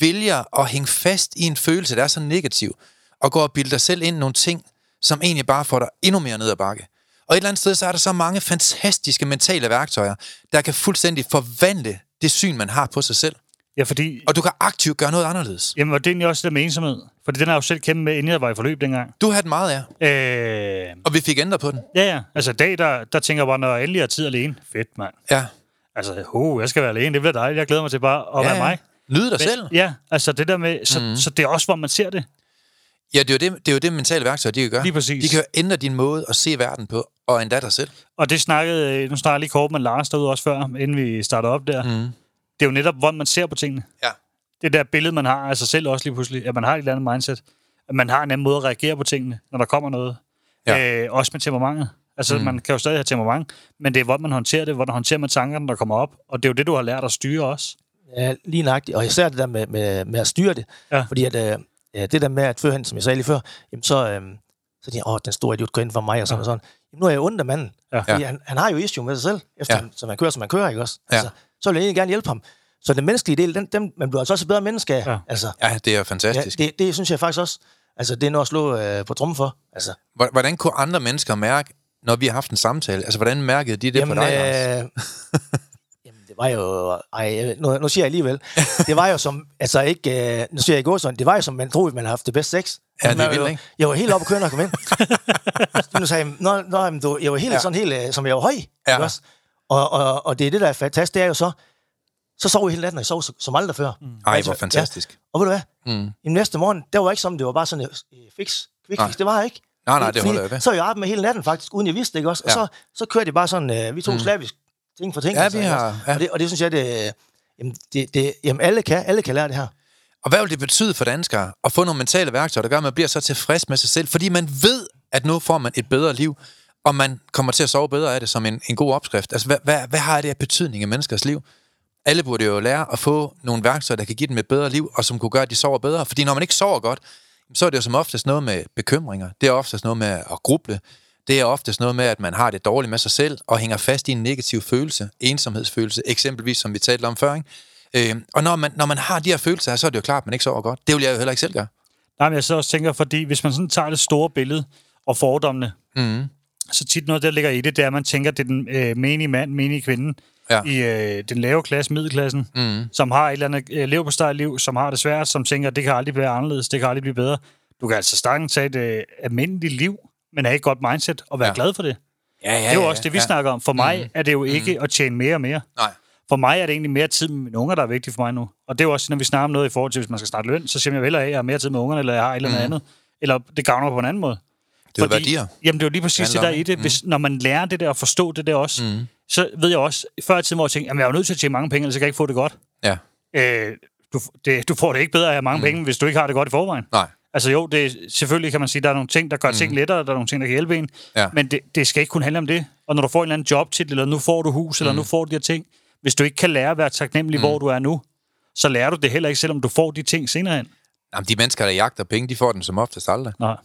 vælger at hænge fast i en følelse, der er så negativ, og går og bilder dig selv ind nogle ting, som egentlig bare får dig endnu mere ned ad bakke. Og et eller andet sted, så er der så mange fantastiske mentale værktøjer, der kan fuldstændig forvandle det syn, man har på sig selv. Ja, fordi... Og du kan aktivt gøre noget anderledes. Jamen, og det er også det med ensomhed. Fordi den har jeg jo selv kæmpet med, inden jeg var i forløb dengang. Du har den meget af, Øh, og vi fik ændret på den. ja, ja. Altså, i dag, der, der tænker jeg bare, når jeg endelig har tid alene. Fedt, mand. Ja. Altså, ho, jeg skal være alene. Det bliver dejligt. Jeg glæder mig til bare at ja, være mig. Nyde dig Men, selv. Ja, altså det der med... Så, mm. så det er også, hvor man ser det. Ja, det er, jo det, det er jo det mentale værktøj, de kan gøre. Lige præcis. De kan ændre din måde at se verden på, og endda dig selv. Og det snakkede... øh, Nu snakker jeg lige kort med Lars derude også før, inden vi starter op der. Mm. Det er jo netop, hvordan man ser på tingene. Ja. Det der billede, man har af sig selv også lige pludselig. At man har et eller andet mindset. At man har en anden måde at reagere på tingene, når der kommer noget. Ja. Øh, også med temperamentet. Altså, Mm. man kan jo stadig have temperament, men det er, hvordan man håndterer det, hvordan håndterer man tankerne, der kommer op. Og det er jo det, du har lært at styre også. Ja, lige nøjagtigt. Og især det der med, med, med at styre det. Ja. Fordi at, øh, ja, det der med, at førhen, som jeg sagde lige før, jamen så, øh, så tænker jeg, åh, den store idiot går ind for mig, og sådan Ja. og sådan. Jamen, nu er jeg ondt af manden. Ja. Fordi han, han, har jo issue med sig selv, efter Ja. ja. som han kører, som han kører, ikke også? Ja. Altså, så vil jeg egentlig gerne hjælpe ham. Så den menneskelige del, den, den, man bliver altså også et bedre menneske af. Ja. Altså, Ja, det er jo ja, fantastisk. det, det synes jeg faktisk også, altså det er noget at slå øh, på trummen for. Altså, Hvor- Hvordan kunne andre mennesker mærke, når vi har haft en samtale? Altså, hvordan mærkede de det jamen, på dig, øh, jamen, det var jo... Ej, jeg- nu, nu siger jeg alligevel. Det var jo som... Altså ikke... Øh, nu siger jeg ikke sådan. Det var jo som, man troede, man havde haft det bedste sex. Ja, det er vildt, ikke? Jeg var helt oppe at køre, når jeg kom ind. nu sagde jeg, nå, nå, jamen, du, jeg var helt Ja. sådan helt, øh, som jeg var høj. Ja. også? Og, og, og det er det, der er fantastisk, det er jo så, så sov jeg hele natten, og jeg sov så- som aldrig før. Mm. Ej, hvor fantastisk. Og ved du hvad? Mm. I næste morgen, der var ikke som, det var bare sådan et øh, fix, quick fix. Det var ikke. Nej, nej, det holder jeg ved. Så jeg arbejdet med hele natten faktisk, uden jeg vidste det, ikke også? Og Ja. så, så kørte jeg bare sådan, øh, vi tog mm. slavisk ting for ting. Ja, altså, vi har- ja. Og, det, og det synes jeg, det, jamen, det, det, jamen alle kan, alle kan lære det her. Og hvad vil det betyde for danskere at få nogle mentale værktøjer, der gør, at man bliver så tilfreds med sig selv? Fordi man ved, at nu får man et bedre liv, og man kommer til at sove bedre af det som en, en god opskrift. Altså, hvad, hvad, hvad har det af betydning i menneskers liv? Alle burde jo lære at få nogle værktøjer, der kan give dem et bedre liv, og som kunne gøre, at de sover bedre. Fordi når man ikke sover godt, så er det jo som oftest noget med bekymringer. Det er oftest noget med at gruble. Det er oftest noget med, at man har det dårligt med sig selv, og hænger fast i en negativ følelse, ensomhedsfølelse, eksempelvis, som vi talte om før. Ikke? Øh, og når man, når man har de her følelser, så er det jo klart, at man ikke sover godt. Det vil jeg jo heller ikke selv gøre. Nej, men jeg så også tænker, fordi hvis man sådan tager det store billede og fordommene, Mm. så tit noget, der ligger i det, det er, at man tænker, at det er den øh, menige mand, menige kvinde Ja. i øh, den lave klasse, middelklassen, Mm. som har et eller andet øh, lev på liv, som har det svært, som tænker, det kan aldrig blive anderledes, det kan aldrig blive bedre. Du kan altså stadig tage et øh, almindeligt liv, men have et godt mindset og være Ja. glad for det. Ja, ja, Det er jo også det, vi ja. snakker om. For mig mm. er det jo ikke mm. at tjene mere og mere. Nej. For mig er det egentlig mere tid med mine unger, der er vigtigt for mig nu. Og det er jo også, når vi snakker om noget i forhold til, hvis man skal starte løn, så siger jeg hellere, at jeg har mere tid med ungerne, eller jeg har et eller andet andet. Eller det gavner mig på en anden måde. Det er jo værdier. Jamen, det er jo lige præcis det, der er i det. Hvis, når man lærer det der og forstå det der også, Mm. Mm. så ved jeg også, før i tiden, hvor jeg tænkte, jamen, jeg er nødt til at tjene mange penge, ellers kan jeg ikke få det godt. Ja. Øh, du, det, du får det ikke bedre af mange mm. penge, hvis du ikke har det godt i forvejen. Nej. Altså jo, det, selvfølgelig kan man sige, der er nogle ting, der gør mm. ting lettere, der er nogle ting, der kan hjælpe en, Ja. men det, det skal ikke kun handle om det. Og når du får en eller anden jobtitel, eller nu får du hus, eller nu får du de her ting, hvis du ikke kan lære at være taknemmelig, mm. hvor du er nu, så lærer du det heller ikke, selvom du får de ting senere hen. Jamen, de mennesker, der jagter penge, de får den som oftest aldrig. Nej.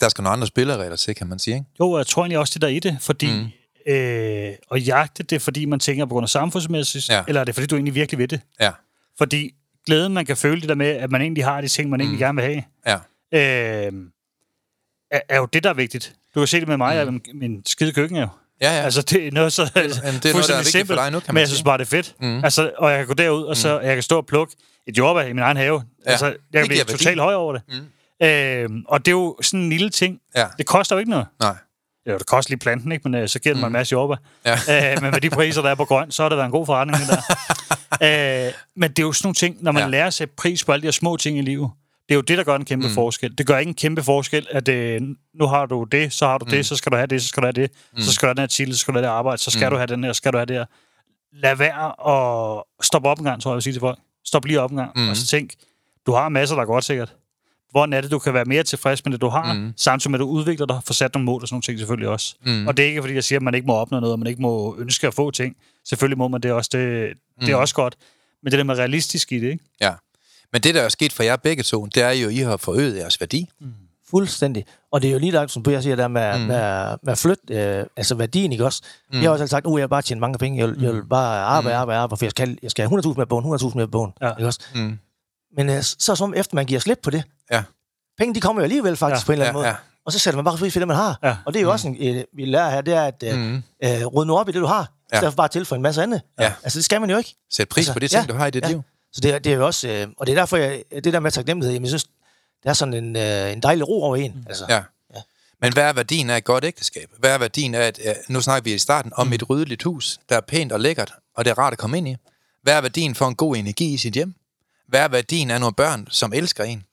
Der skal nogle andre spilleregler til, kan man sige, ikke? Jo, jeg tror egentlig også, det der er i det, fordi mm. Øh, at jagte det, fordi man tænker på grund af samfundsmæssigt, Ja. eller er det, fordi du egentlig virkelig ved det? Ja, Fordi glæden, man kan føle det der med, at man egentlig har de ting, man mm. egentlig gerne vil have, ja. øh, er, er jo det, der er vigtigt. Du kan se det med mig, mm. min, min skide køkken er jo. Ja, ja. Altså, det er noget så Jamen, det er noget, der er vigtigt for simpelt, dig nu, kan man men jeg synes bare, det er fedt. Mm. Altså, og jeg kan gå derud, og så jeg kan stå og plukke et jordbær i min egen have. Ja. Altså, jeg kan blive totalt høj over det. Mm. Øh, og det er jo sådan en lille ting. Ja. Det koster jo ikke noget. Nej. Ja, det koster lige planten, ikke? men øh, så giver den mig en masse jordbær. Ja. Øh, men med de priser, der er på grøn, så har det været en god forretning, det der. øh, men det er jo sådan nogle ting, når man Ja. ja. lærer at sætte pris på alle de her små ting i livet. Det er jo det, der gør en kæmpe mm. forskel. Det gør ikke en kæmpe forskel, at øh, nu har du det, så har du mm. det, så skal du have det, så skal du have det, mm. så skal du have den her titel, så skal du have det arbejde, så skal mm. du have den her, så skal du have det her. Lad være og stoppe op en gang, tror jeg, jeg vil sige til folk. Stop lige op en gang, mm. og så tænk, du har masser, der er godt sikkert. Hvordan er det, du kan være mere tilfreds med det, du har, mm. samtidig med, at du udvikler dig, får sat nogle mål og sådan nogle ting selvfølgelig også. Mm. Og det er ikke, fordi jeg siger, at man ikke må opnå noget, og man ikke må ønske at få ting. Selvfølgelig må man det også, det, det er også godt. Men det der med realistisk i det, ikke? Ja. Men det, der er sket for jer begge to, det er jo, at I har forøget jeres værdi. Fuldstændig. Og det er jo lige der, som Per siger, der med, mm. med, med at flytte, øh, altså værdien, ikke også? Mm. Jeg har også altid sagt, at jeg vil bare tjene mange penge, jeg vil, jeg vil bare arbejde, arbejde, arbejde, for jeg skal, jeg skal have 100.000 med bogen, 100.000 med bogen, Ja. ikke også? Mm. Men øh, så som efter man giver slip på det, Ja. penge de kommer jo alligevel faktisk Ja, på en eller anden ja, måde. ja. Og så sætter man bare pris for det, man har. Ja. Og det er jo også, en, øh, vi lærer her, det er at øh, Mm. øh, rydde nu op i det, du har, i Ja. stedet for bare at tilføje en masse andet. Ja. Altså, det skal man jo ikke. Sæt pris Altså, på de ting, ja, du har i dit ja. liv. Så det, er- det er jo også, øh, og det er derfor, jeg, det der med taknemmelighed, jamen, jeg synes, der er sådan en, øh, en dejlig ro over en. Altså. Ja. Men hvad er værdien af et godt ægteskab? Hvad er værdien af, at, øh, nu snakker vi i starten om et ryddeligt hus, der er pænt og lækkert, og det er rart at komme ind i? Hvad er værdien for en god energi i sit hjem? Hvad er værdien af nogle børn, som elsker en?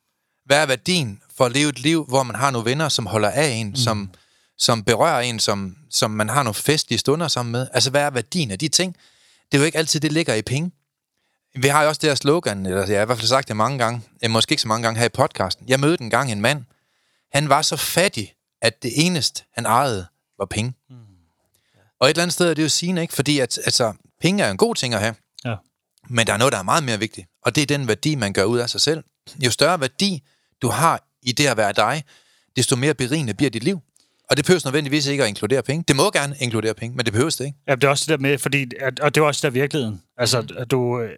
Hvad er værdien for at leve et liv, hvor man har nogle venner, som holder af en, mm. som, som berører en, som, som man har nogle festlige stunder sammen med? Altså, hvad er værdien af de ting? Det er jo ikke altid, det ligger i penge. Vi har jo også det her slogan, eller jeg har i hvert fald sagt det mange gange, eh, måske ikke så mange gange her i podcasten. Jeg mødte en gang en mand, han var så fattig, at det eneste, han ejede, var penge. Mm. Og et eller andet sted er det jo sigende, ikke? Fordi at, altså, penge er en god ting at have, Ja. men der er noget, der er meget mere vigtigt, og det er den værdi, man gør ud af sig selv. Jo større værdi, du har i det at være dig, desto mere berigende bliver dit liv. Og det behøver nødvendigvis ikke at inkludere penge. Det må gerne inkludere penge, men det behøves det ikke. Ja, det er også det der med, fordi, og det er også der virkeligheden. Altså, at du, øh,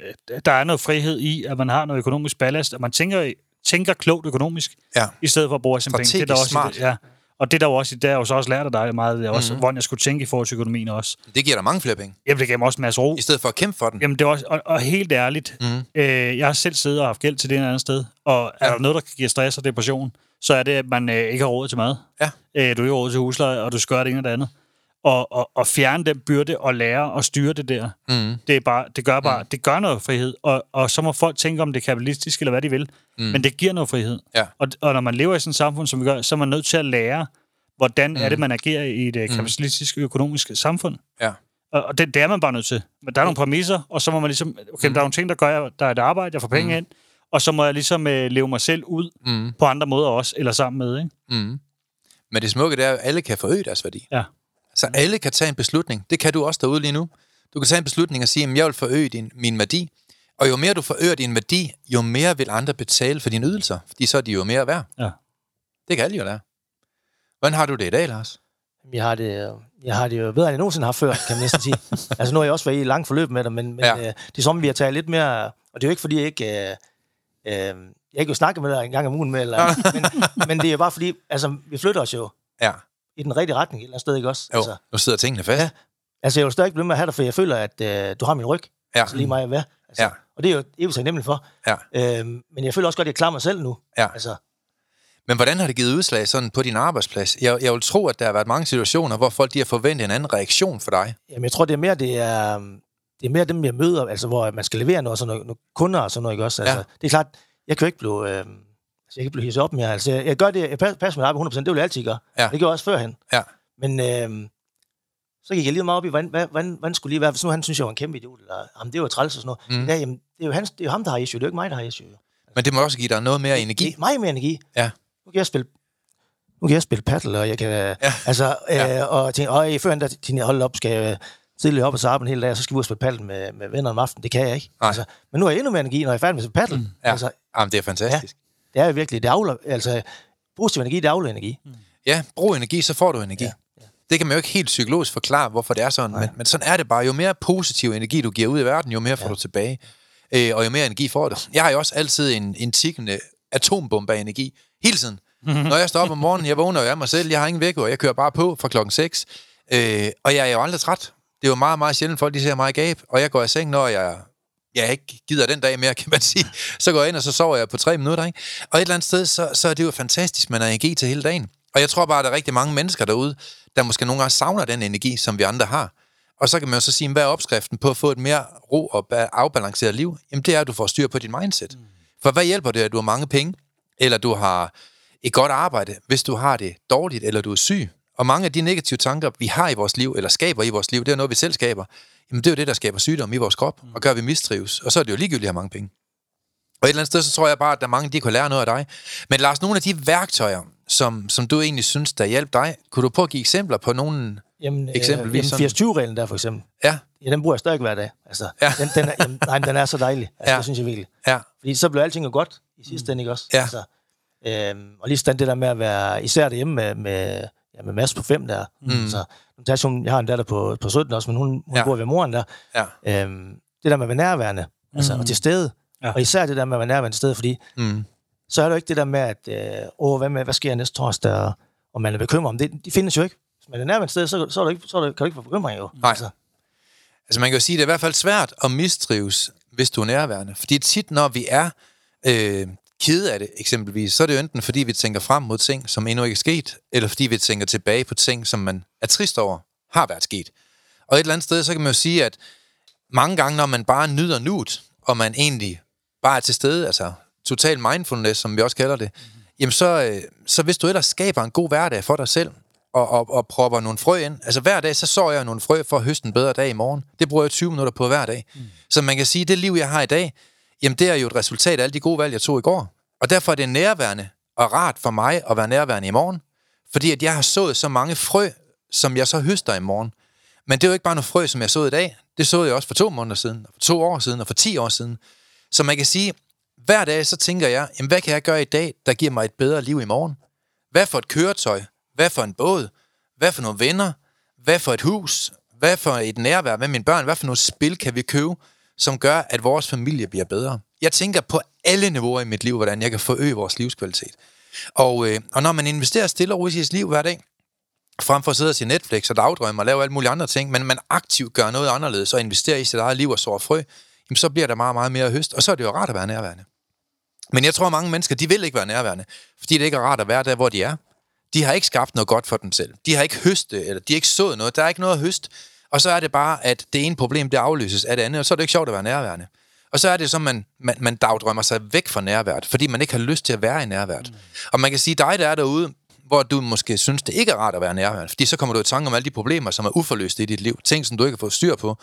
der er noget frihed i, at man har noget økonomisk ballast, at man tænker, tænker klogt økonomisk, Ja. i stedet for at bruge sine penge. Det er også, smart. Ja. Og det er der jo også, jeg jo så også lært af dig meget, det er også, hvordan jeg skulle tænke i forhold til økonomien også. Det giver dig mange flere penge, Jamen, det gav mig også en masse ro. i stedet for at kæmpe for den. Jamen, det er også, og, og helt ærligt, mm. øh, jeg har selv siddet og haft gæld til det ene andet sted, og er Ja. der noget, der kan give stress og depression, så er det, at man øh, ikke har råd til mad. Ja. Øh, du har ikke råd til husleje, og du skal gøre det ene og det andet. Og, og, og fjerne den byrde og lære at styre det der, Mm. det, er bare, det gør bare, mm. det gør noget frihed. Og, og så må folk tænke, om det er kapitalistisk eller hvad de vil. Mm. Men det giver noget frihed. Ja. Og, og når man lever i sådan et samfund, som vi gør, så er man nødt til at lære, hvordan mm. er det, man agerer i et mm. kapitalistisk økonomisk samfund. Ja. Og og det, det er man bare nødt til. Men der er nogle præmisser, og så må man ligesom... Okay, mm. der er nogle ting, der gør, at der er et arbejde, jeg får penge mm. ind, og så må jeg ligesom øh, leve mig selv ud Mm. på andre måder også, eller sammen med, ikke? Mm. Men det smukke det er, at alle kan forøge deres værdi. Ja. Så alle kan tage en beslutning. Det kan du også derude lige nu. Du kan tage en beslutning og sige, at jeg vil forøge din, min værdi. Og jo mere du forøger din værdi, jo mere vil andre betale for dine ydelser. Fordi så er de jo mere værd. Ja. Det kan alle jo lære. Hvordan har du det i dag, Lars? Jeg har det, jeg har det jo bedre, end jeg nogensinde har før, kan man næsten sige. altså nu har jeg også været i et langt forløb med dig, men, men Ja. øh, det er som, vi har taget lidt mere... Og det er jo ikke, fordi jeg ikke... Øh, øh, jeg ikke vil snakke med dig en gang om ugen med, eller, men, men det er jo bare fordi, altså, vi flytter os jo Ja. I den rigtige retning et eller andet sted, ikke også? Jo, Altså, nu sidder tingene fast. Ja. altså, jeg vil stadig blive med at have dig, for jeg føler, at øh, du har min ryg, Ja. altså lige mig hvad. Altså, Ja. Og det er jo evigt taknemmelig for. ja. Øhm, men jeg føler også godt, at jeg klarer mig selv nu. Ja. Altså, Men hvordan har det givet udslag sådan på din arbejdsplads? Jeg, jeg vil tro, at der har været mange situationer, hvor folk de har forventet en anden reaktion for dig. jamen, jeg tror, det er mere, det er, det er mere dem, jeg møder, altså, hvor man skal levere noget, sådan noget, nogle kunder og sådan noget, ikke også? Altså, Ja. Det er klart, jeg kan jo ikke blive, øh, altså, jeg kan blive hisset op mere. Altså, jeg, gør det, jeg pas- passer mit arbejde 100%, det vil jeg altid gøre. Ja. Det gjorde jeg også førhen. Ja. Men øh, så gik jeg lige meget op i, hvordan, hvad, hvordan, hvordan skulle lige være, hvis nu han synes, jeg var en kæmpe idiot, eller jamen, det var træls og sådan noget. Mm. Ja, jamen, det, er jo hans, det er jo ham, der har issue, det er jo ikke mig, der har issue. Men det må også give dig noget mere energi. Det meget mere energi. Ja. Nu kan jeg spille nu kan jeg spille paddle, og jeg kan... Ja. Altså, øh, Ja. og tænke, øj, før han der tænkte hold op, skal jeg stille op og så arbejde en hel dag, og så skal vi ud og spille paddle med, med venner om aftenen. Det kan jeg ikke. Nej. Altså, men nu har jeg endnu mere energi, når jeg er færdig med at spille paddle. Mm. Ja. Altså, Jamen, det er fantastisk. Det er virkelig, det afler, altså, positiv energi, det afler energi. Mm. Ja, brug energi, så får du energi. Ja. Ja, Det kan man jo ikke helt psykologisk forklare, hvorfor det er sådan, men, men sådan er det bare. Jo mere positiv energi, du giver ud i verden, jo mere får ja. du tilbage. Øh, og jo mere energi får du. Jeg har jo også altid en, en tikkende atombombe af energi. Hele tiden. Mm-hmm. Når jeg står op om morgenen, jeg vågner jo af mig selv, jeg har ingen væk, og jeg kører bare på fra klokken 6. Øh, og jeg er jo aldrig træt. Det er jo meget, meget sjældent, folk de ser mig i gab, og jeg går i seng, når jeg, jeg ikke gider den dag mere, kan man sige. Så går jeg ind, og så sover jeg på tre minutter. Ikke? Og et eller andet sted, så, så er det jo fantastisk, man har energi til hele dagen. Og jeg tror bare, at der er rigtig mange mennesker derude, der måske nogle gange savner den energi, som vi andre har. Og så kan man jo så sige, hvad er opskriften på at få et mere ro og ba- afbalanceret liv? Jamen det er, at du får styr på dit mindset. For hvad hjælper det, at du har mange penge, eller du har et godt arbejde, hvis du har det dårligt, eller du er syg? Og mange af de negative tanker, vi har i vores liv, eller skaber i vores liv, det er noget, vi selv skaber. Jamen det er jo det, der skaber sygdom i vores krop, og gør, at vi mistrives. Og så er det jo ligegyldigt at have mange penge. Og et eller andet sted, så tror jeg bare, at der er mange, de kunne lære noget af dig. Men Lars, nogle af de værktøjer, som, som du egentlig synes, der hjalp dig, kunne du prøve at give eksempler på nogle... Jamen, Eksempelvis øh, jamen 80-20-reglen der for eksempel, Ja, ja, den bruger jeg stadig hver dag. Altså, Ja. den, den, er, jamen, nej, men den er så dejlig. Altså, Ja. ja. Det synes jeg virkelig. ja, Fordi så bliver alting jo godt i sidste ende, ikke også? Ja. Altså, øhm, og lige sådan det der med at være, især derhjemme med, med, ja, med Mads på fem der. Mm. Altså, nu tager jeg, har en datter på, på 17 også, men hun, hun Ja. bor ved moren der. ja. Øhm, det der med at være nærværende, altså, Mm. og til stede. Ja. Og især det der med at være nærværende til stede, fordi Mm. så er det jo ikke det der med, at øh, åh, hvad, med, hvad sker næste torsdag, og, og man er bekymret om det. De findes jo ikke. Hvis man er nærværende til stede, så, så, er du ikke, så er du, kan du ikke få bekymring jo. Nej. Altså, Altså man kan jo sige, at det er i hvert fald svært at mistrives, hvis du er nærværende. Fordi tit, når vi er øh, kede af det eksempelvis, så er det jo enten fordi, vi tænker frem mod ting, som endnu ikke er sket, eller fordi vi tænker tilbage på ting, som man er trist over, har været sket. Og et eller andet sted, så kan man jo sige, at mange gange, når man bare nyder nuet, og man egentlig bare er til stede, altså total mindfulness, som vi også kalder det, jamen så, øh, så hvis du ellers skaber en god hverdag for dig selv, og, og, og propper nogle frø ind. Altså hver dag, så så jeg nogle frø for at høste en bedre dag i morgen. Det bruger jeg 20 minutter på hver dag. Mm. Så man kan sige, at det liv, jeg har i dag, jamen det er jo et resultat af alle de gode valg, jeg tog i går. Og derfor er det nærværende og rart for mig at være nærværende i morgen. Fordi at jeg har sået så mange frø, som jeg så høster i morgen. Men det er jo ikke bare noget frø, som jeg så i dag. Det så jeg også for to måneder siden, og for to år siden, og for ti år siden. Så man kan sige, hver dag så tænker jeg, jamen hvad kan jeg gøre i dag, der giver mig et bedre liv i morgen? Hvad for et køretøj? Hvad for en båd? Hvad for nogle venner? Hvad for et hus? Hvad for et nærvær med mine børn? Hvad for nogle spil kan vi købe, som gør, at vores familie bliver bedre? Jeg tænker på alle niveauer i mit liv, hvordan jeg kan forøge vores livskvalitet. Og, øh, og når man investerer stille og roligt i sit liv hver dag, frem for at sidde og se Netflix og dagdrømme og lave alle mulige andre ting, men man aktivt gør noget anderledes og investerer i sit eget liv og sår frø, jamen så bliver der meget, meget mere høst, og så er det jo rart at være nærværende. Men jeg tror, at mange mennesker, de vil ikke være nærværende, fordi det ikke er rart at være der, hvor de er. De har ikke skabt noget godt for dem selv. De har ikke høstet, eller de har ikke sået noget. Der er ikke noget at høste. Og så er det bare, at det ene problem, det afløses af det andet, og så er det ikke sjovt at være nærværende. Og så er det som, man, man, man dagdrømmer sig væk fra nærværet, fordi man ikke har lyst til at være i nærværet. Mm. Og man kan sige, dig der er derude, hvor du måske synes, det ikke er rart at være nærværende, fordi så kommer du i tanke om alle de problemer, som er uforløste i dit liv, ting, som du ikke har fået styr på.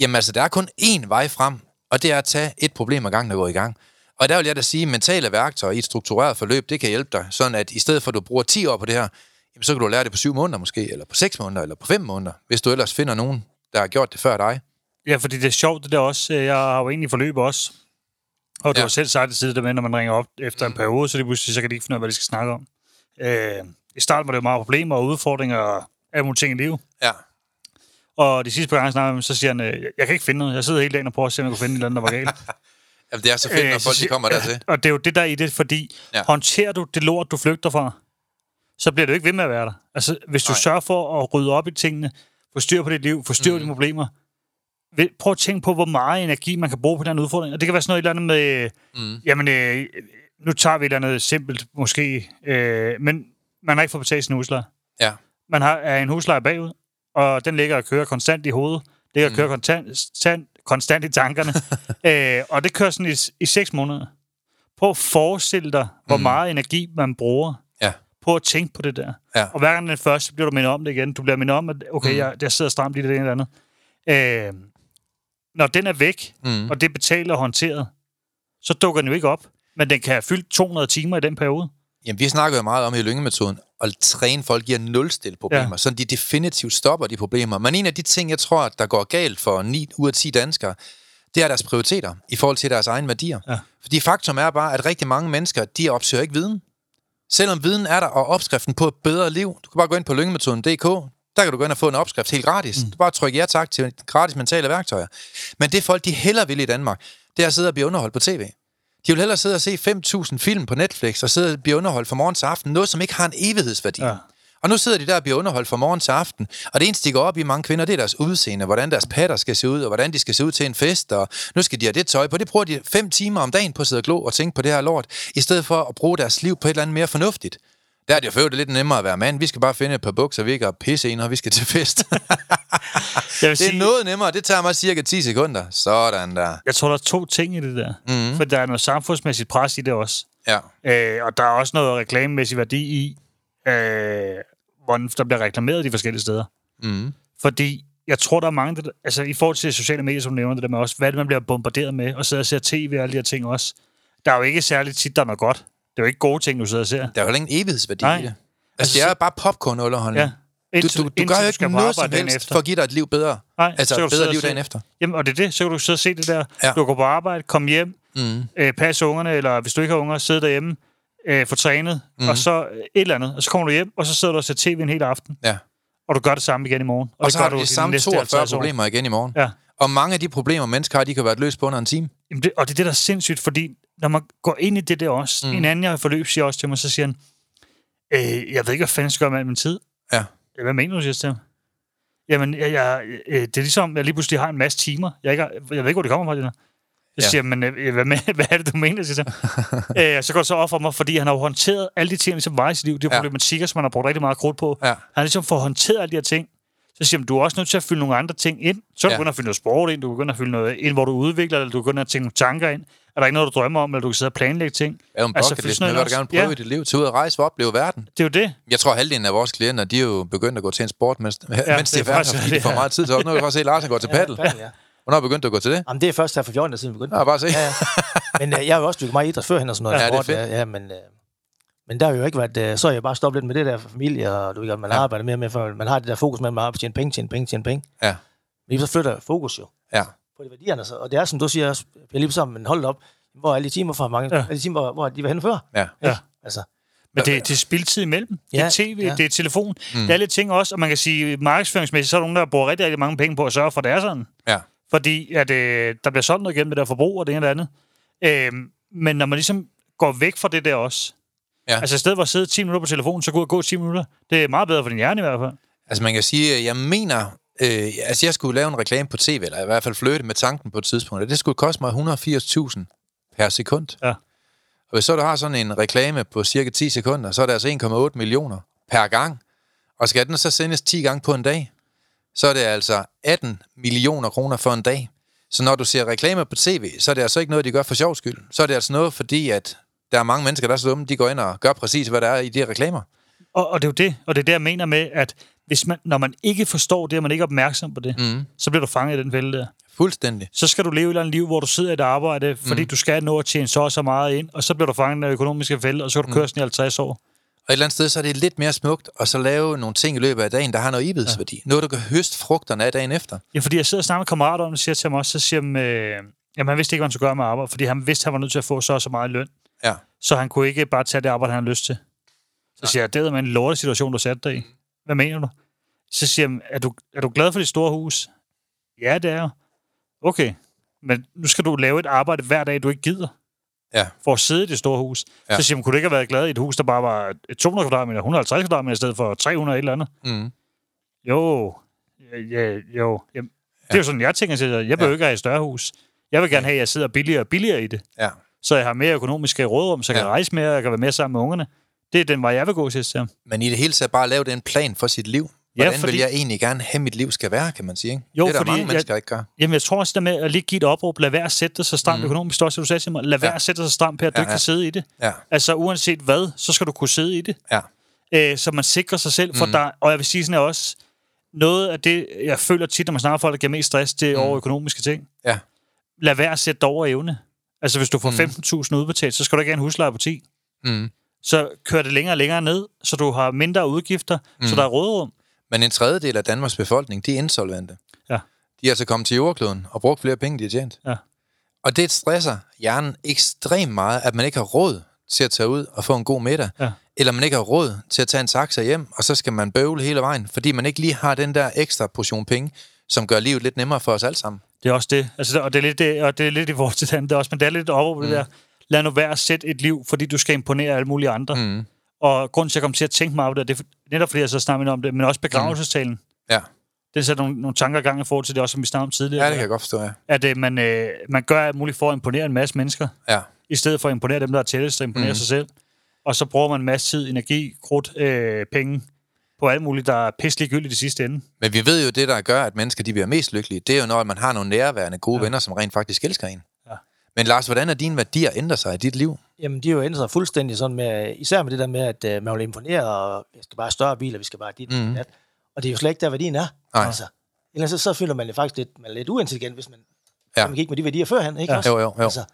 Jamen altså, der er kun én vej frem, og det er at tage et problem ad gangen, der går i gang. Og der vil jeg da sige, at mentale værktøjer i et struktureret forløb, det kan hjælpe dig, sådan at i stedet for at du bruger 10 år på det her, jamen, så kan du lære det på 7 måneder måske, eller på 6 måneder, eller på 5 måneder, hvis du ellers finder nogen, der har gjort det før dig. Ja, fordi det er sjovt, det der også. Jeg har jo egentlig forløb også. Og du Ja. har selv sagt det tidligere, med, når man ringer op efter en periode, så, det pludselig, så kan de ikke finde ud af, hvad de skal snakke om. Øh, I starten var det jo meget problemer og udfordringer og alle mulige ting i livet. Ja. Og de sidste par gange, ham, så siger han, øh, jeg kan ikke finde noget. Jeg sidder hele dagen og prøver at se, om jeg kan finde et eller andet, der var galt. Jamen, det er så fedt, når Øh, folk de kommer dertil. Og det er jo det, der er i det, fordi ja. håndterer du det lort, du flygter fra, så bliver du ikke ved med at være der. Altså, hvis du Nej. Sørger for at rydde op i tingene, få styr på dit liv, få styr på Mm. dine problemer, prøv at tænke på, hvor meget energi man kan bruge på den udfordring. Og det kan være sådan noget et eller andet med, Mm. jamen, øh, nu tager vi et eller andet simpelt, måske, øh, men man har ikke fået betalt sin husleje. Ja. Man har er en husleje bagud, og den ligger og kører konstant i hovedet. Det ligger og Mm. kører konstant, konstant, konstant i tankerne. øh, og det kører sådan i, i seks måneder. Prøv at forestille dig, hvor Mm. meget energi man bruger. På at tænke på det der. Ja. Og hver gang den første, så bliver du mindet om det igen. Du bliver mindet om, at okay, Mm. jeg, jeg sidder stramt i det ene eller andet. Øh, når den er væk, Mm. og det er betalt og håndteret, så dukker den jo ikke op. Men den kan have fyldt 200 timer i den periode. Jamen, vi snakker jo meget om i lyngemetoden, at træne folk giver nulstil problemer, ja. Ja. så de definitivt stopper de problemer. Men en af de ting, jeg tror, der går galt for 9 ud af 10 danskere, det er deres prioriteter i forhold til deres egne værdier. Ja. Fordi faktum er bare, at rigtig mange mennesker, de opsøger ikke viden. Selvom viden er der, og opskriften på et bedre liv, du kan bare gå ind på lyngemetoden.dk, der kan du gå ind og få en opskrift helt gratis. Mm. Du bare trykke ja tak til gratis mentale værktøjer. Men det folk, de heller vil i Danmark, det er at sidde og blive underholdt på tv. De vil hellere sidde og se 5.000 film på Netflix og sidde og blive underholdt fra morgen til aften. Noget, som ikke har en evighedsværdi. Ja. Og nu sidder de der og bliver underholdt fra morgen til aften. Og det eneste, de går op i mange kvinder, det er deres udseende. Hvordan deres patter skal se ud, og hvordan de skal se ud til en fest. Og nu skal de have det tøj på. Det bruger de fem timer om dagen på at sidde og glo og tænke på det her lort. I stedet for at bruge deres liv på et eller andet mere fornuftigt. Der er det jo øvrigt lidt nemmere at være mand. Vi skal bare finde et par bukser, vi ikke har pisse i, når vi skal til fest. Jeg vil det er sige, noget nemmere. Det tager mig cirka 10 sekunder. Sådan der. jeg tror, der er to ting i det der. Mhm. Mm. For der er noget samfundsmæssigt pres i det også. Ja. Øh, og der er også noget reklamemæssig værdi i, øh, hvordan der bliver reklameret de forskellige steder. Mm. Fordi jeg tror, der er mange, der, altså i forhold til sociale medier, som du nævner det der med også, hvad det, man bliver bombarderet med, og sidder og ser tv og alle de her ting også. Der er jo ikke særligt tit, der er noget godt. Det er jo ikke gode ting, du sidder og ser. Der er jo heller ingen evighedsværdi Nej. i det. Altså, Altså, det er bare popcorn-underholdning. Ja. Du, Indtil- du, du indtil gør jo ikke noget som helst efter. for at give dig et liv bedre. Nej, altså så et du bedre liv dagen efter. Jamen, og det er det. Så kan du sidde og se det der. Ja. Du går på arbejde, kom hjem, Mm. øh, passe ungerne, eller hvis du ikke har unger, sidde derhjemme, øh, få trænet, Mhm. mm. og så øh, et eller andet. Og så kommer du hjem, og så sidder du og ser tv en hel aften, Ja. og du gør det samme igen i morgen. Og, det så har du de samme næste 42 50 år. problemer igen i morgen. Ja. Og mange af de problemer, mennesker har, de kan være løst på under en time. Jamen det, og det er det, der er sindssygt, fordi når man går ind i det der også, Mm. en anden, jeg har forløb, siger også til mig, så siger han, øh, jeg ved ikke, hvad fanden jeg skal gøre med al min tid. Ja. "Ja, Hvad mener du, siger jeg til ham? Jamen, jeg, jeg, øh, det er ligesom, jeg lige pludselig har en masse timer. Jeg, ikke har, jeg ved ikke, hvor det kommer fra, det der. Jeg Ja. siger, men øh, hvad, med, hvad er det, du mener, siger jeg. øh, så går det så op for mig, fordi han har jo håndteret alle de ting, ligesom var i sit liv. Det er Ja. problematikker, som man har brugt rigtig meget krudt på. Ja. Han har ligesom fået håndteret alle de her ting. Så siger han, du er også nødt til at fylde nogle andre ting ind. Så er du Ja. ja. begyndt at fylde noget sport ind, du begynder at fylde noget ind, hvor du udvikler, eller du begynder at tænke nogle tanker ind. Er der ikke noget, du drømmer om, eller du kan sidde og planlægge ting? Jo en Altså, bucket noget hvad du gerne prøve i dit liv. Til ud at rejse og opleve verden. Det er jo det. Jeg tror, halvdelen af vores klienter, de er jo begyndt at gå til en sport, mens, ja, mens de det er er faktisk fordi de det, får ja. meget tid til Nu kan du bare se, at Larsen går til paddle. Ja, ja. Hvornår begyndte du at gå til det? Jamen, det er først her for 14 år siden, vi begyndte. Ja, bare se. Ja, ja. Men øh, jeg har jo også dykket meget idræt førhen og sådan noget. Ja, det er sport, fedt. Ja, ja, men, øh, men der har jo ikke været... Øh, så har jeg bare stoppet lidt med det der for familie, og du ved, godt, man Ja. ja. arbejder mere med, for man har det der fokus med, at man har tjene penge, tjene penge, tjene penge. Ja. Men så flytter fokus jo Ja. på de værdierne. Så, og det er, som du siger, også, Per, lige sammen, men hold op, hvor er alle de timer fra mange, Ja. ja. alle de timer, hvor, hvor de var henne før? Ja. Ja. Altså, Men det, det er spildtid imellem. Det er Ja, tv, ja. det er telefon. Mm. Det er lidt ting også, og man kan sige, markedsføringsmæssigt, så er der nogen, der bruger rigtig, rigtig mange penge på at sørge for, at det er sådan. Ja. Fordi at, øh, der bliver solgt noget igennem med der forbrug og det ene og det andet. Øhm, men når man ligesom går væk fra det der også, Ja. altså i stedet for at sidde 10 minutter på telefonen, så gå og gå 10 minutter. Det er meget bedre for din hjerne i hvert fald. Altså man kan sige, at jeg mener, øh, altså jeg skulle lave en reklame på tv, eller i hvert fald flytte med tanken på et tidspunkt, og det skulle koste mig 180.000 per sekund. Ja. Og hvis så du har sådan en reklame på cirka 10 sekunder, så er det altså 1,8 millioner per gang. Og skal den så sendes 10 gange på en dag, så er det altså 18 millioner kroner for en dag. Så når du ser reklamer på tv, så er det altså ikke noget, de gør for sjov skyld. Så er det altså noget, fordi at der er mange mennesker, der er så dumme, de går ind og gør præcis, hvad der er i de her reklamer. Og, og det er jo det, og det er det, jeg mener med, at hvis man, når man ikke forstår det, og man ikke er opmærksom på det, Mm. så bliver du fanget i den fælde der. Fuldstændig. så skal du leve et eller andet liv, hvor du sidder i et arbejde, fordi mm. du skal nå at tjene så og så meget ind, og så bliver du fanget af økonomiske fælde, og så kan du køre sådan i 50 år. Og et eller andet sted, så er det lidt mere smukt at så lave nogle ting i løbet af dagen, der har noget evighedsværdi. Ja. Noget, du kan høste frugterne af dagen efter. Ja, fordi jeg sidder og snakker med kammerater om det, siger til ham også, så siger han, øh, jamen han vidste ikke, hvad han skulle gøre med arbejde, fordi han vidste, at han var nødt til at få så og så meget løn, Ja. så han kunne ikke bare tage det arbejde, han havde lyst til. Så siger jeg, det er en lortet situation, du satte dig i. Hvad mener du? Så siger han, er du, er du glad for dit store hus? Ja, det er jeg. Okay, men nu skal du lave et arbejde hver dag, du ikke gider. Ja. for at sidde i det store hus. Ja. Ja. Så siger man, kunne du ikke have været glad i et hus, der bare var et 200 kvadratmeter, 150 kvadratmeter i stedet for 300 et eller andet? Mm. Jo, ja, ja, jo. Jamen, det er jo sådan, jeg tænker til Jeg behøver Ja. ikke have et større hus. Jeg vil gerne have, at jeg sidder billigere og billigere i det. Ja. Så jeg har mere økonomiske rådrum, så jeg Ja. kan rejse mere, og jeg kan være mere sammen med ungerne. Det er den vej, jeg vil gå, siger jeg. Men i det hele taget bare lave den plan for sit liv. Ja, Hvordan fordi- vil jeg egentlig gerne have, mit liv skal være, kan man sige. Ikke? Jo, det er der fordi mange jeg- mennesker, der ikke gør. Jamen, jeg tror også, det med at lige give et opråb, lad være at sætte dig så stramt Mm. økonomisk, også du sagde til mig, lad være Ja. at sætte dig så stramt at du Ja, ikke ja. kan sidde i det. Ja. Altså, uanset hvad, så skal du kunne sidde i det. Ja. øh, så man sikrer sig selv. For Mm. der, og jeg vil sige sådan her også, noget af det, jeg føler tit, når man snakker folk, der giver mest stress, det er Mm. over økonomiske ting. Ja. Lad være at sætte dig over evne. Altså, hvis du får mm. 15.000 udbetalt, så skal du ikke have en husleje på 10. Mm. så kører det længere og længere ned, så du har mindre udgifter, mm. så der er rådrum. Men en tredjedel af Danmarks befolkning, de er insolvente. Ja. De er altså kommet til jordkloden og brugt flere penge, de har tjent. Ja. Og det stresser hjernen ekstremt meget, at man ikke har råd til at tage ud og få en god middag. Ja. Eller man ikke har råd til at tage en taxa hjem, og så skal man bøvle hele vejen, fordi man ikke lige har den der ekstra portion penge, som gør livet lidt nemmere for os alle sammen. Det er også det. Altså, og, det er lidt det, og det er lidt i vores til det også, men det er lidt op over mm. det der. Lad nu være at sætte et liv, fordi du skal imponere alle mulige andre. Mm. Og grunden til, at jeg kom til at tænke mig over det, det er netop fordi, jeg så snakker om det, men også begravelsestalen. Ja, Det sætter nogle, nogle tanker i gang i forhold til det, også som vi snakkede om tidligere. ja det kan jeg godt forstå, ja. At øh, man, øh, man gør alt muligt for at imponere en masse mennesker, ja. i stedet for at imponere dem, der er tættest, og imponere mm. sig selv. Og så bruger man en masse tid, energi, krudt, øh, penge på alt muligt, der er pisselig gyldigt i sidste ende. Men vi ved jo, det der gør, at mennesker de bliver mest lykkelige, det er jo, når man har nogle nærværende gode ja. venner, som rent faktisk elsker en. Ja. Men Lars, hvordan er dine værdier ændret sig i dit liv? Jamen, de er jo ændret sig fuldstændig sådan med, især med det der med, at øh, man vil imponere, og vi skal bare have større biler, vi skal bare have dit, mm. dat. Og det er jo slet ikke der, værdien er. Nej. Altså, ellers så, så føler man jo faktisk lidt, man er lidt uintelligent, hvis man, Ja. ja. man gik med de værdier førhen, ikke Ja. også? Jo, jo, jo. Altså,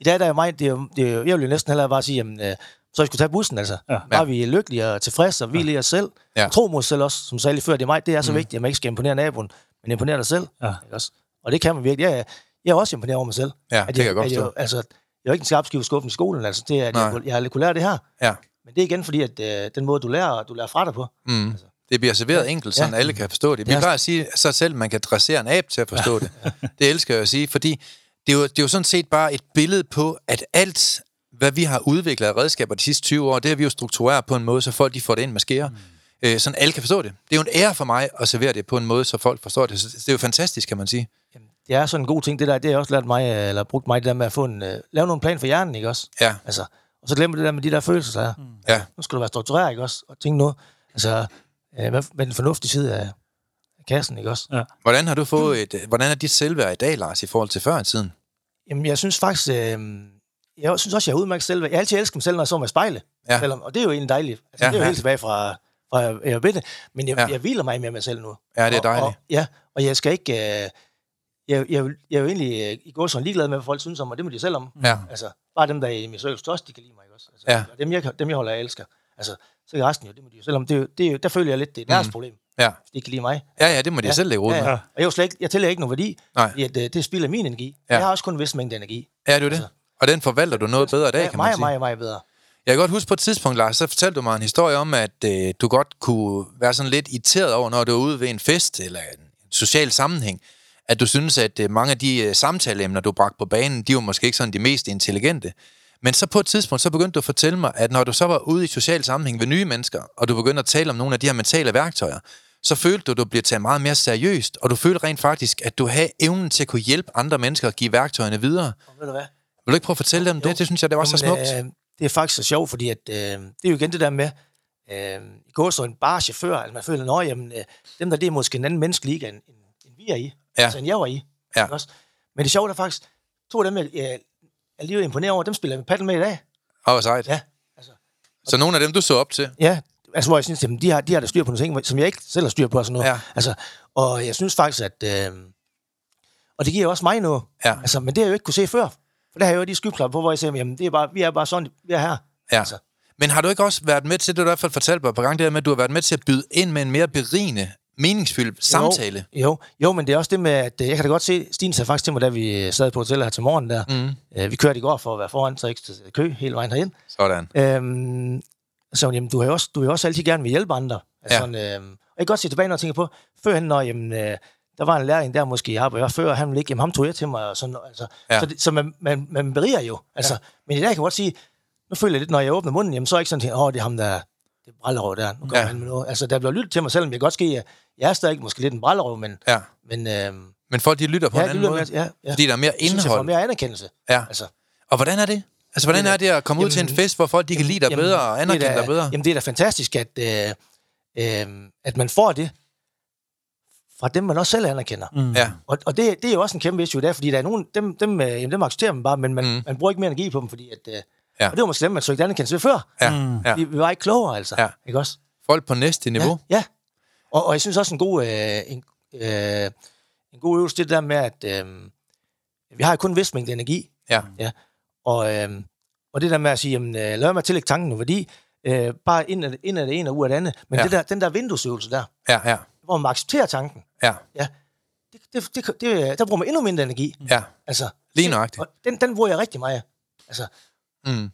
I dag der er jo mig, det er jo, det er jo, jeg vil jo næsten hellere bare sige, jamen, øh, så vi skulle tage bussen, altså. Ja. Bare vi er lykkelige og tilfredse og hvile i os selv. Ja. Tro mod os selv også, som sagde lige før, det er mig, det er så mm. vigtigt, at man ikke skal imponere naboen, men imponere dig selv. Ja. Ikke også? Og det kan man virkelig. Jeg, jeg er også imponeret over mig selv. Ja, at det kan jeg godt at forstå. altså, jeg jo ikke en skarpskive skuffen i skolen, altså. Det er, at jeg, jeg har kunne lære det her. Ja. Men det er igen fordi, at øh, den måde, du lærer, du lærer fra dig på. Mm. Det bliver serveret enkelt, så Ja. alle kan forstå det. Vi plejer at sige så selv, man kan dressere en abe til at forstå det. Det elsker jeg at sige, fordi det er, jo, det er jo sådan set bare et billede på, at alt, hvad vi har udviklet af redskaber de sidste 20 år, det har vi jo struktureret på en måde, så folk de får det ind med skære. Mm. Øh, sådan alle kan forstå det. Det er jo en ære for mig at servere det på en måde, så folk forstår det. Så det er jo fantastisk, kan man sige. Det er sådan en god ting, det der, det har også lært mig, øh, eller brugt mig det der med at få en, øh, lave nogle plan for hjernen, ikke også? Ja, Altså, og så glemmer det der med de der følelser, der er. Mm. ja. Nu skal du være struktureret, ikke også? Og tænke noget. Altså, øh, hvad, hvad er den fornuftige side af, kassen, ikke også? Hvordan har du fået et, hvordan er dit selvværd i dag, Lars, i forhold til før i tiden? Jamen, jeg synes faktisk, øh, jeg synes også, jeg har udmærket selv. Jeg har altid elsket mig selv, når jeg så mig i spejlet. Ja. Selvom, og det er jo egentlig dejligt. Altså, Ja, ja, det er jo ja. helt tilbage fra, fra jeg var bitte. Men jeg, Ja. ja. jeg hviler mig med mig selv nu. Ja, det er Og, dejligt. og, ja, og jeg skal ikke... Øh, jeg, jeg, jeg er jo egentlig øh, i går sådan ligeglad med, hvad folk synes om mig. Det må de selv om. Ja. Altså, bare dem, der er i min cirkel størst, de kan lide mig, ikke også? Altså, Ja. og dem, jeg, dem, jeg holder af, elsker. Altså, så er resten jo, det må de jo selv om. Det, er det, er der føler jeg lidt, det er deres mm. problem. Ja, De kan lide mig. ja, ja det må de ja. selv lægge ud med. ja. Og jeg, slet ikke, jeg tæller ikke nogen værdi, Nej. fordi at, øh, det spilder min energi. Ja. Jeg har også kun en vis mængde energi. Ja, det er jo det. Og den forvalter du noget bedre i dag, Ja, kan man meget, sige. meget, meget bedre. Jeg kan godt huske på et tidspunkt, Lars, så fortalte du mig en historie om, at øh, du godt kunne være sådan lidt irriteret over, når du er ude ved en fest eller en social sammenhæng, at du synes, at øh, mange af de øh, samtaleemner, du bragte på banen, de var måske ikke sådan de mest intelligente. Men så på et tidspunkt, så begyndte du at fortælle mig, at når du så var ude i social sammenhæng ved nye mennesker, og du begyndte at tale om nogle af de her mentale værktøjer, så følte du, at du blev taget meget mere seriøst, og du følte rent faktisk, at du havde evnen til at kunne hjælpe andre mennesker at give værktøjerne videre. Og ved du hvad? Vil du ikke prøve at fortælle dem det? Det synes jeg, det var så smukt. Jamen, øh, det er faktisk så sjovt, fordi at, øh, det er jo igen det der med, øh, i går så en bare chauffør, altså man føler, at jamen, øh, dem der, det er måske en anden menneskelig end, end, end vi er i. Ja. Altså, end jeg var i. Ja. Også? Men det sjove er faktisk, to af dem, jeg, jeg er lige imponeret over, dem spiller jeg med paddle med i dag. Og hvor sejt. Ja. Så nogle af dem, du så op til, Ja, altså hvor jeg synes, jamen, de har, de har da styr på nogle ting, som jeg ikke selv har styr på og sådan noget. Ja. Altså, og jeg synes faktisk, at... Øh, og det giver også mig noget. Ja. Altså, men det har jeg jo ikke kunne se før. For der har jeg jo de skyklapper på, hvor jeg siger, jamen, det er bare, vi er bare sådan, vi er her. Ja. Altså, Men har du ikke også været med til, det du i hvert fald fortalt mig på gang, det her med, at du har været med til at byde ind med en mere berigende, meningsfyldt samtale? Jo, jo, jo, men det er også det med, at øh, jeg kan da godt se, Stine sagde faktisk til mig, da vi sad på hotellet her til morgen der. Mm. Øh, vi kørte i går for at være foran, så ikke kø hele vejen herind. Sådan. Øhm, så jamen, du har jo også, du har også altid gerne vil hjælpe andre. Altså, Ja. sådan, øhm, og jeg kan godt se tilbage, når jeg tænker på, førhen, når jamen, øh, der var en lærling der måske i arbejde før, han ville ikke, jamen ham tog jeg til mig, og sådan, altså, Ja. så, det, så man, man, man beriger jo. Altså, ja. Men i dag kan jeg godt sige, nu føler jeg lidt, når jeg åbner munden, jamen, så er jeg ikke sådan, åh, det er ham, der det er brællerøv der. Nu kommer Ja. han med noget. Altså, der bliver lyttet til mig, selvom jeg godt ske, jeg er stadig måske lidt en brællerøv, men, Ja. men øhm, Men folk, de lytter på ja, en anden måde, mere, ja, ja. fordi der er mere Jeg synes, jeg får indhold. mere anerkendelse. Ja. Altså, Og hvordan er det? Altså, hvordan er det at komme ud til en Jamen, fest, hvor folk de kan lide dig Jamen, bedre og anerkende det er da- dig bedre? Jamen, det er da fantastisk, at, øh, øh, at man får det fra dem, man også selv anerkender. Mm. Ja. Og, og det, det er jo også en kæmpe issue der, fordi der er nogen, dem, dem, øh, jamen, dem accepterer man bare, men man, Mm. man bruger ikke mere energi på dem, fordi at, øh, Ja. og det var måske dem, man søgte anerkendelse ved før. Ja. Mm. Vi, vi var ikke klogere, altså. Ja. Ikke også? Folk på næste niveau. Ja, ja. Og, og jeg synes også en god, øh, en, øh, en god øvelse, det der med, at øh, vi har jo kun en vis mængde energi, Ja. og, øh, Og det der med at sige, jamen, øh, lad at tillægge tanken nu værdi, øh, bare ind af, det- ind af det ene og ud af det andet. Men Ja. ja. det der, den der vinduesøvelse der, Ja, ja, hvor man accepterer tanken, ja, ja, det, det, det, det, der bruger man endnu mindre energi. ja. Altså, Lige nøjagtigt. Den, den bruger jeg rigtig meget. Altså, Mm.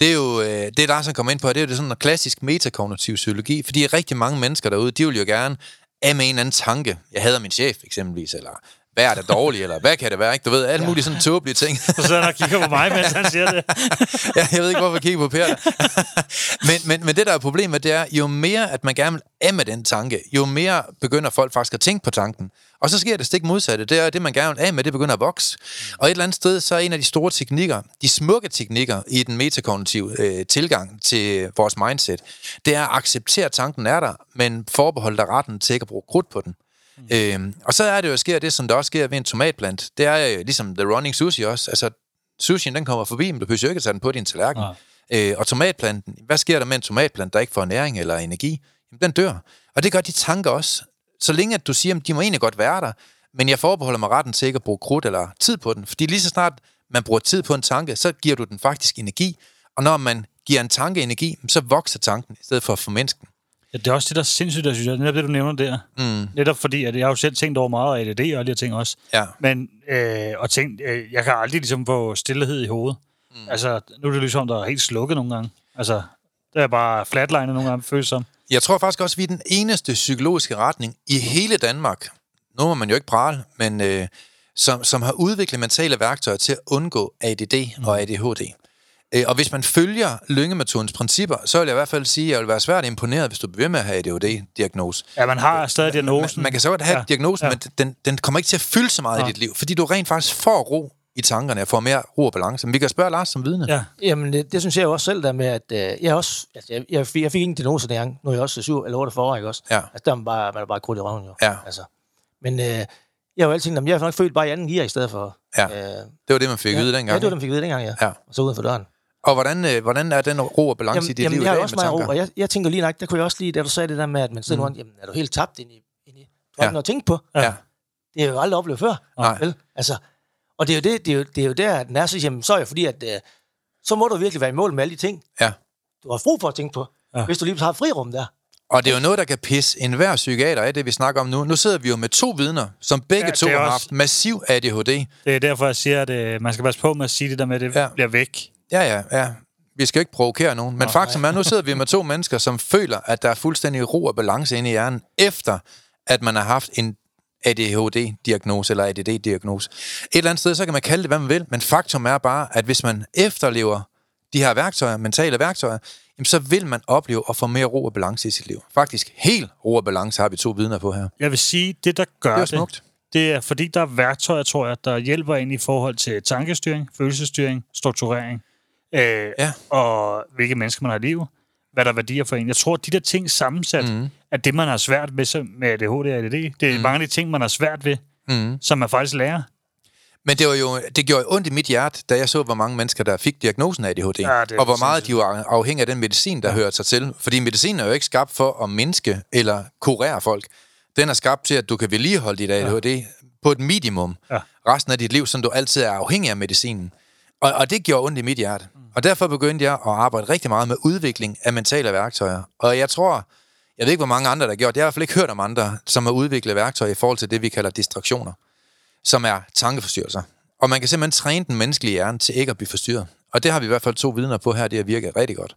Det er jo øh, det, der så kommer ind på, det er jo det sådan noget klassisk metakognitiv psykologi, fordi rigtig mange mennesker derude, de vil jo gerne af med en eller anden tanke. Jeg hader min chef eksempelvis, eller hvad er det dårligt, eller hvad kan det være, ikke? Du ved, alle mulige sådan tåbelige ting. Så sidder han og kigger på mig, mens han siger det. ja, jeg ved ikke, hvorfor jeg kigger på Per. men, men, men det, der er problemet, det er, jo mere, at man gerne vil af med den tanke, jo mere begynder folk faktisk at tænke på tanken. Og så sker det stik modsatte. Det er, det, man gerne vil af med, det begynder at vokse. Og et eller andet sted, så er en af de store teknikker, de smukke teknikker i den metakognitive øh, tilgang til vores mindset, det er at acceptere, at tanken er der, men forbeholde dig retten til ikke at bruge krudt på den. Mm. Øhm, og så er det jo, sker det, som der også sker ved en tomatplant. Det er jo ligesom the running sushi også. Altså, sushien, den kommer forbi, men du behøver jo ikke at tage den på din tallerken. Nej. Øh, og tomatplanten, hvad sker der med en tomatplant, der ikke får næring eller energi? Jamen, den dør. Og det gør de tanker også. Så længe at du siger, at de må egentlig godt være der, men jeg forbeholder mig retten til ikke at bruge krudt eller tid på den. Fordi lige så snart man bruger tid på en tanke, så giver du den faktisk energi. Og når man giver en tanke energi, så vokser tanken, i stedet for at formindske den. Ja, det er også det, der er sindssygt, der synes jeg. Netop det, du nævner der. Mm. Netop fordi, at jeg har jo selv tænkt over meget af ADD og alle de her ting også. Ja. Men, øh, og tænkt, øh, jeg kan aldrig ligesom få stillhed i hovedet. Mm. Altså, nu er det ligesom, der er helt slukket nogle gange. Altså, det er bare flatline nogle gange, føles som. Jeg tror faktisk også, at vi er den eneste psykologiske retning i hele Danmark, nu må man jo ikke prale, men øh, som, som har udviklet mentale værktøjer til at undgå ADD og ADHD. Øh, og hvis man følger lyngemetodens principper, så vil jeg i hvert fald sige, at jeg vil være svært imponeret, hvis du bliver med at have ADHD-diagnose. Ja, man har stadig diagnosen. Man, man kan så godt have Ja. diagnosen, ja. men den, den kommer ikke til at fylde så meget Ja. i dit liv, fordi du rent faktisk får ro i tankerne og får mere ro og balance. Men vi kan spørge Lars som vidne. Ja, Jamen, det, det synes jeg jo også selv, der med, at øh, jeg, også, altså, jeg, jeg, fik, jeg fik ingen diagnose dengang. Nu er jeg også 7 eller 8 for år, ikke også? Ja. Altså, der er man bare, man er bare krudt i røven, jo. Ja. Altså. Men øh, jeg har jo altid tænkt, at jeg er nok født bare i anden gear i stedet for... Ja. Øh, Det var det, man fik ja, at vide dengang. Ja, det var det, man fik at vide dengang, ja. Ja. Og så uden for døren. Og hvordan, øh, hvordan er den ro og balance i dit liv jamen i jeg har dag også med meget ro, tanker? og jeg, jeg tænker lige nok, der kunne jeg også lige, da du sagde det der med, at man sidder mm. nu, jamen er du helt tabt ind i... Ind i du har Ja. at tænke på. Ja. Det har jeg jo aldrig oplevet før. Nej. Vel? Altså, og det er, jo det, det, er jo, det er jo der, at den er så, jamen, så er jo fordi, at øh, så må du virkelig være i mål med alle de ting, Ja. du har brug for at tænke på, Ja. hvis du lige har frirum der. Og det er jo noget, der kan pisse enhver psykiater af, det vi snakker om nu. Nu sidder vi jo med to vidner, som begge Ja, to det har også- haft massiv ADHD. det er derfor, jeg siger, at øh, man skal passe på med at sige det der med, at det Ja. ja. bliver væk. Ja, ja, ja. Vi skal jo ikke provokere nogen. Men faktum er, nu sidder vi med to mennesker, som føler, at der er fuldstændig ro og balance inde i hjernen, efter at man har haft en ADHD-diagnose eller ADD-diagnose. Et eller andet sted, så kan man kalde det, hvad man vil, men faktum er bare, at hvis man efterlever de her værktøjer, mentale værktøjer, jamen, så vil man opleve at få mere ro og balance i sit liv. Faktisk helt ro og balance har vi to vidner på her. Jeg vil sige, det der gør Det er det, smukt. det er fordi, der er værktøjer, tror jeg, der hjælper ind i forhold til tankestyring, følelsesstyring, strukturering, øh, Ja. og hvilke mennesker man har i livet, hvad der er værdier for en. Jeg tror, at de der ting sammensat, mm. at det, man har svært ved så- med ADHD og ADD, det er mm. mange af de ting, man har svært ved, Mm. som man faktisk lærer. Men det, var jo, det gjorde jo ondt i mit hjerte, da jeg så, hvor mange mennesker, der fik diagnosen af ADHD. Ja, er og hvor meget sindssygt. de var afhængige af den medicin, der ja. hører sig til. Fordi medicin er jo ikke skabt for at mindske eller kurere folk. Den er skabt til, at du kan vedligeholde dit ADHD ja. på et minimum Ja. resten af dit liv, så du altid er afhængig af medicinen. Og, og det gjorde ondt i mit hjerte. Og derfor begyndte jeg at arbejde rigtig meget med udvikling af mentale værktøjer. Og jeg tror, jeg ved ikke, hvor mange andre, der har gjort det. Jeg har i hvert fald ikke hørt om andre, som har udviklet værktøjer i forhold til det, vi kalder distraktioner som er tankeforstyrrelser. Og man kan simpelthen træne den menneskelige hjerne til ikke at blive forstyrret. Og det har vi i hvert fald to vidner på her, det har virket rigtig godt.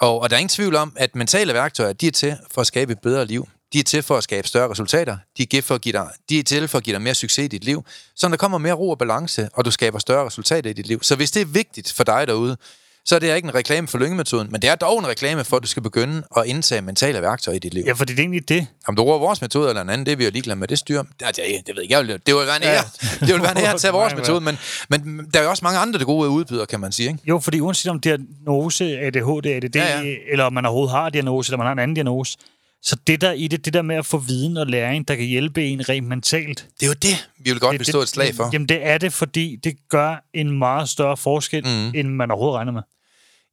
Og, og der er ingen tvivl om, at mentale værktøjer, de er til for at skabe et bedre liv. De er til for at skabe større resultater. De er, for at give dig, de er til for at give dig mere succes i dit liv. Så der kommer mere ro og balance, og du skaber større resultater i dit liv. Så hvis det er vigtigt for dig derude, så er det ikke en reklame for lyngemetoden, men det er dog en reklame for, at du skal begynde at indtage mentale værktøjer i dit liv. Ja, fordi det er egentlig det. Om du bruger vores metode eller en anden, det er vi jo ligeglade med. Det styrer... Det, det, det ved jeg ikke. Jeg vil, det vil være en ære. Ja. Det vil være en ære at tage vores metode, men, men der er jo også mange andre det gode udbydere, kan man sige. Ikke? Jo, fordi uanset om diagnose, ADHD, ADD, ja. ja. eller om man overhovedet har diagnose, eller man har en anden diagnose, så det der i det, det der med at få viden og læring, der kan hjælpe en rent mentalt. Det er jo det, vi vil godt vil det, stå et slag for. Jamen det er det, fordi det gør en meget større forskel, mm. end man overhovedet regner med.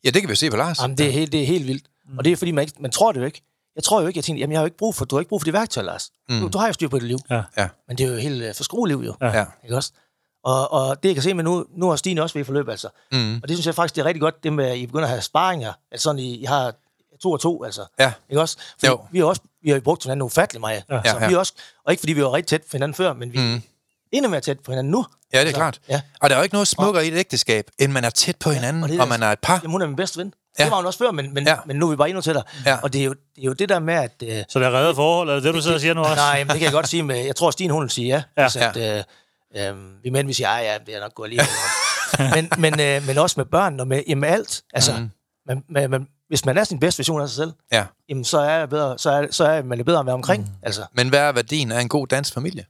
Ja, det kan vi se på Lars. Jamen, det er helt, det er helt vildt. Og det er fordi, man, ikke, man tror det jo ikke. Jeg tror jo ikke, jeg tænker, jamen jeg har jo ikke brug for, du har ikke brug for det værktøj, Lars. Mm. Du, du har jo styr på dit liv. Ja. Ja, Men det er jo helt uh, forskrueliv jo. Ja. Ikke også? Og, og det, jeg kan se med nu, nu er Stine også ved forløb, altså. Mm. Og det synes jeg faktisk, det er rigtig godt, det med, at I begynder at have sparinger. Altså sådan, I, I har to og to, altså. Ja. Ikke også? Fordi Jo. vi har også vi har jo brugt hinanden ufattelig meget. Ja. Altså, Ja, ja. Vi også, og ikke fordi vi var rigtig tæt på hinanden før, men vi er Mm. endnu mere tæt på hinanden nu. Ja, det er Altså, klart. Ja. Og der er jo ikke noget smukkere i et ægteskab, end man er tæt på hinanden, og og, det og man er et par. Jamen, hun er min bedste ven. Ja. Det var hun også før, men, men, Ja. ja. men nu er vi bare endnu tættere. Ja. Og det er, jo, det er jo det der med, at... Øh, Så det er reddet forhold, er det det, du sidder og siger nu også? nej, men det kan jeg godt sige med... Jeg tror, Stine, hun vil sige ja. Ja. Hvis at, øh, øh, vi mænd, vi siger, ja, ja, det er nok gået lige. men, men, øh, men også med børn og med, jamen, med alt. Altså, mm. man, man, man, hvis man er sin bedste version af sig selv, Ja. jamen, så er, jeg bedre, så er, så er man bedre at være omkring. Mm. Altså, Men hvad er værdien af en god dansk familie?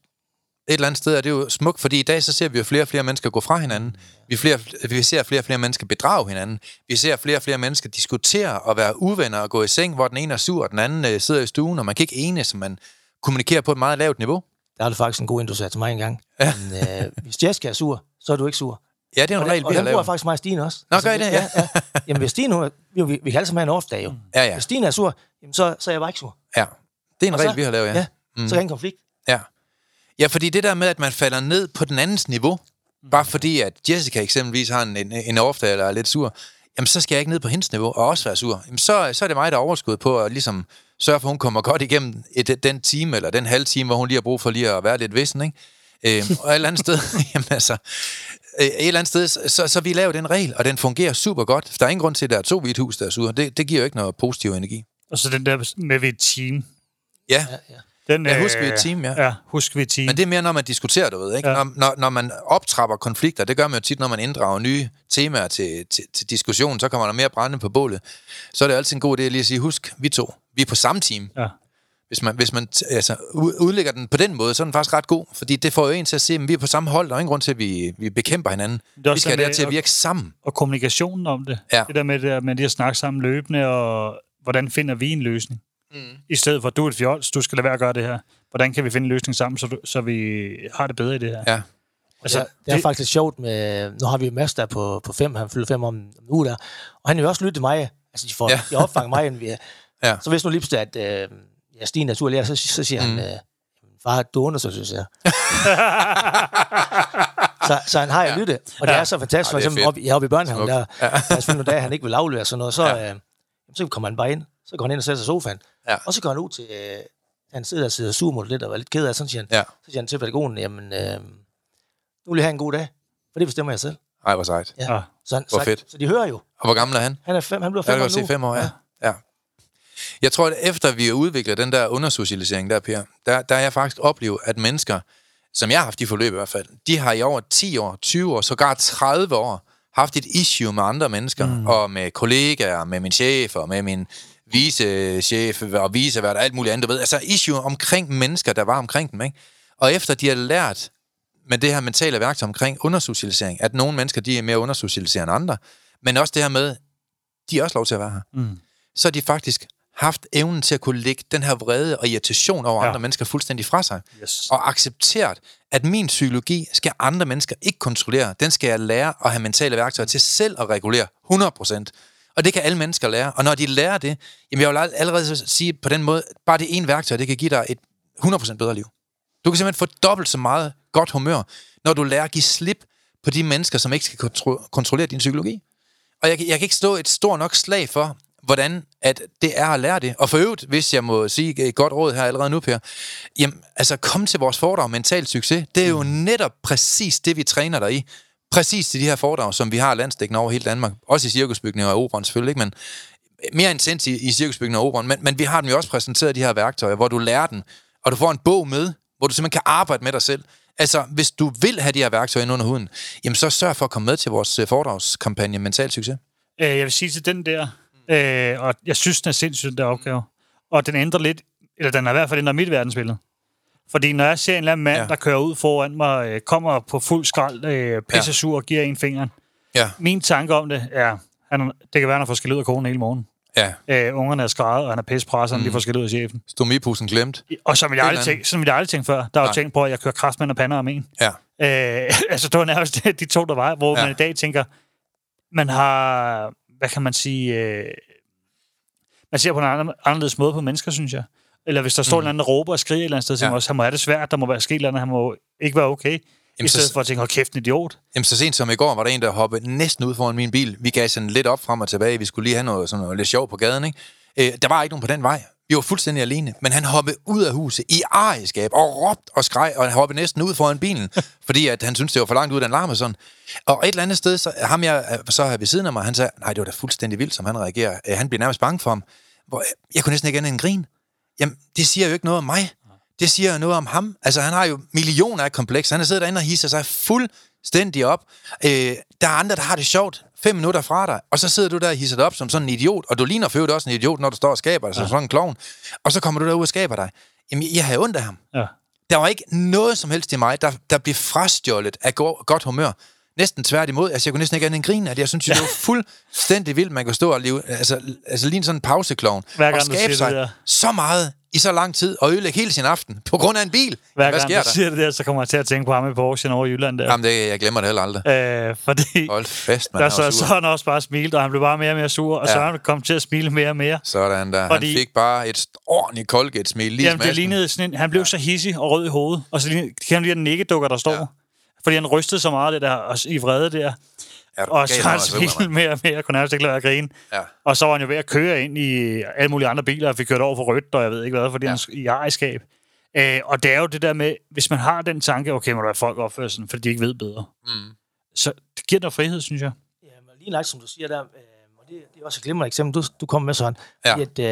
Et eller andet sted er det jo smukt, fordi i dag så ser vi jo flere og flere mennesker gå fra hinanden. Vi, flere, vi ser flere og flere mennesker bedrage hinanden. Vi ser flere og flere mennesker diskutere og være uvenner og gå i seng, hvor den ene er sur, og den anden øh, sidder i stuen, og man kan ikke enes, så man kommunikerer på et meget lavt niveau. der er det faktisk en god ind, du sagde til mig engang. Ja. Men, øh, hvis Jessica er sur, så er du ikke sur. Ja, det er jo Og, en regel, og vi har den bruger lavet. faktisk mig og Stine også. Nå, gør I det? Ja. ja. Jamen, hvis Stine, hun er- vi, vi, kan alle sammen have en off-dag jo. Ja, ja. Hvis Stine er sur, jamen, så, så er jeg bare ikke sur. ja. Det er en Og regel, så- vi har lavet, ja. Ja, mm. så er der ingen konflikt. Ja. Ja, fordi det der med, at man falder ned på den andens niveau, bare fordi, at Jessica eksempelvis har en, en, en ofte eller er lidt sur, jamen så skal jeg ikke ned på hendes niveau og også være sur. Jamen så, så er det mig, der er overskud på at ligesom sørge for, at hun kommer godt igennem et, den time eller den halve time, hvor hun lige har brug for lige at være lidt vissen, ikke? Øhm, og et eller andet sted, jamen altså, øh, et eller andet sted, så, så, vi laver den regel, og den fungerer super godt. Der er ingen grund til, at der er to et hus, der er sure. Det, det giver jo ikke noget positiv energi. Og så den der med ved et team. Ja, Ja, ja. Den, Ja, øh, husk ved et team, ja. Ja, husk ved et team. Men det er mere, når man diskuterer, du ved, ikke? Ja. Når, når, når man optrapper konflikter, det gør man jo tit, når man inddrager nye temaer til, til, til diskussion, så kommer der mere brænde på bålet. Så er det altid en god idé at lige at sige, husk, vi to, vi er på samme team. Ja. Hvis man, hvis man altså, udlægger den på den måde, så er den faktisk ret god, fordi det får jo en til at se, at vi er på samme hold, der er ingen grund til, at vi, vi bekæmper hinanden. Vi skal det det til at at- virke sammen. Og kommunikationen om det. Ja. Det der med, det der med lige at snakke sammen løbende, og hvordan finder vi en løsning? Mm. I stedet for, du er et fjols, du skal lade være at gøre det her. Hvordan kan vi finde en løsning sammen, så, du, så vi har det bedre i det her? Ja. Altså, det, det er faktisk lidt sjovt med... Nu har vi jo Mads der på, på fem, han fylder fem om, om en uge der. Og han vil jo også lytte til mig. Altså, de, får, Ja. ja. de opfanger mig, end vi er. Ja. Så hvis nu lige pludselig, at øh, ja, Stine er naturlig, så, så siger mm. han, øh, far, du undersøger, synes jeg. så, så han har jo ja. lyttet, og det Ja. er så fantastisk. Ja, For det er eksempel fedt. oppe, ja, oppe i børnehaven, Smukt. der, der er selvfølgelig dage, han ikke vil aflevere sådan noget, så, Ja. ja. øh, så kommer han bare ind, så går han ind og sætter sig i sofaen, Ja. og så går han ud til, øh, han sidder og sidder sur mod lidt og var lidt ked af, sådan siger han, Ja. så siger han til pædagogen, jamen, øh, nu vil jeg have en god dag, for det bestemmer jeg selv. Ej, hvor sejt. Ja. Ja. Så, han, Hvor så, fedt. så de hører jo. Og hvor gammel er han? Han, er fem, han bliver Ja, fem det år nu. se fem år, ja. ja. Jeg tror, at efter vi har udviklet den der undersocialisering der, Per, der, der har jeg faktisk oplevet, at mennesker, som jeg har haft i forløb i hvert fald, de har i over 10 år, 20 år, sågar 30 år, haft et issue med andre mennesker, mm. og med kollegaer, med min chef, og med min vicechef, og vicevært, og alt muligt andet, du ved. Altså issue omkring mennesker, der var omkring dem, ikke? Og efter de har lært med det her mentale værktøj omkring undersocialisering, at nogle mennesker, de er mere undersocialiserende end andre, men også det her med, de er også lov til at være her. Mm. Så har de faktisk haft evnen til at kunne lægge den her vrede og irritation over Ja. andre mennesker fuldstændig fra sig. Yes. Og accepteret, at min psykologi skal andre mennesker ikke kontrollere. Den skal jeg lære at have mentale værktøjer til selv at regulere 100%. Og det kan alle mennesker lære. Og når de lærer det, jamen jeg vil al- allerede sige på den måde, bare det ene værktøj, det kan give dig et 100% bedre liv. Du kan simpelthen få dobbelt så meget godt humør, når du lærer at give slip på de mennesker, som ikke skal kontro- kontrollere din psykologi. Og jeg, jeg kan ikke stå et stort nok slag for, hvordan at det er at lære det. Og for øvrigt, hvis jeg må sige et godt råd her allerede nu, Per, jamen, altså kom til vores foredrag Mental Succes. Det er jo netop præcis det, vi træner dig i. Præcis til de her foredrag, som vi har landsdækkende over hele Danmark. Også i cirkusbygninger og operan selvfølgelig, ikke? men mere intens i, i cirkusbygninger og operan. Men, men vi har dem jo også præsenteret, de her værktøjer, hvor du lærer den, og du får en bog med, hvor du simpelthen kan arbejde med dig selv. Altså, hvis du vil have de her værktøjer ind under huden, jamen så sørg for at komme med til vores øh, foredragskampagne Mental Succes. Øh, jeg vil sige til den der, øh, og jeg synes, den er sindssygt, den der opgave. Og den ændrer lidt, eller den har i hvert fald ændret mit verdensbillede. Fordi når jeg ser en eller anden mand, ja. Der kører ud foran mig, øh, kommer på fuld skrald, øh, pisse sur og giver en fingeren. Ja, Min tanke om det er, han, det kan være, han har fået skæld ud af konen hele morgen. ja. Øh, ungerne er skrædet, og han er pissepresset, mm. de får skæld ud af chefen. Stomipusen glemt. Og som jeg aldrig tænkt, som jeg aldrig tænkt før, der jo Nej. tænkt på, at jeg kører kraftmænd og pander om en. Ja, Øh, altså, det var nærmest de to, der var, hvor. Ja. man i dag tænker, man har, hvad kan man sige, øh, man ser på en anden- anderledes måde på mennesker, synes jeg. Eller hvis der står mm. en anden, råber og skriger et eller andet sted, så Ja. også, han må have det svært, der må være sket et eller andet, han må ikke være okay. Jamen, I stedet for at tænke, hold kæft, en idiot. Jamen, så sent som i går var der en, der hoppede næsten ud foran min bil. Vi gav sådan lidt op frem og tilbage. Vi skulle lige have noget, sådan noget lidt sjov på gaden, ikke? Øh, der var ikke nogen på den vej. Var fuldstændig alene. Men han hoppede ud af huset i ejerskab og råbte og skreg, og han hoppede næsten ud foran bilen, fordi at han syntes, det var for langt ud, den larm og sådan. Og et eller andet sted, så ham jeg så her ved siden af mig, han sagde, nej, det var da fuldstændig vildt, som han reagerer. Øh, han bliver nærmest bange for ham. Hvor jeg kunne næsten ikke andet end grin. Jamen, det siger jo ikke noget om mig. Det siger noget om ham. Altså, han har jo millioner af komplekser. Han har siddet derinde og hisser sig fuldstændig op. Øh, der er andre, der har det sjovt fem minutter fra dig, og så sidder du der og hisser dig op som sådan en idiot, og du ligner for også en idiot, når du står og skaber dig, ja. som sådan en klovn, og så kommer du derud og skaber dig. Jamen, jeg havde ondt af ham. Ja. Der var ikke noget som helst i mig, der, der blev frastjålet af go- godt humør. Næsten tværtimod. Altså, jeg kunne næsten ikke andet end grine, at jeg synes, ja. det var fuldstændig vildt, man kunne stå og leve, altså, altså lige sådan en pauseklovn, og skabe sig det så meget i så lang tid og ødelægge hele sin aften på grund af en bil. Hver Hvad gang sker du der? siger det der, så kommer jeg til at tænke på ham i Porsche over i Jylland. Der. Jamen, det, jeg glemmer det heller aldrig. Øh, fordi Hold fest, man. Der, så, han også bare smilt, og han blev bare mere og mere sur, og ja. så han kom til at smile mere og mere. Sådan der. Fordi, han fik bare et ordentligt Colgate-smil lige Jamen, det lignede sådan en, han blev ja. så hissig og rød i hovedet, og så lignede, kan han lige den nikkedukker, der står. Ja. Fordi han rystede så meget det der, og i vrede der. Ja, og så han smilte mere og mere, kunne nærmest ikke lade at grine. Ja. Og så var han jo ved at køre ind i alle mulige andre biler, og fik kørt over for rødt, og jeg ved ikke hvad, fordi ja. han i ejerskab. Øh, og det er jo det der med, hvis man har den tanke, okay, må der være folk opføre sådan, fordi de ikke ved bedre. Mm. Så det giver noget frihed, synes jeg. Ja, men lige nok som du siger der, øh, og det, det er også et glimrende eksempel, du, du kommer med sådan, ja. at, øh,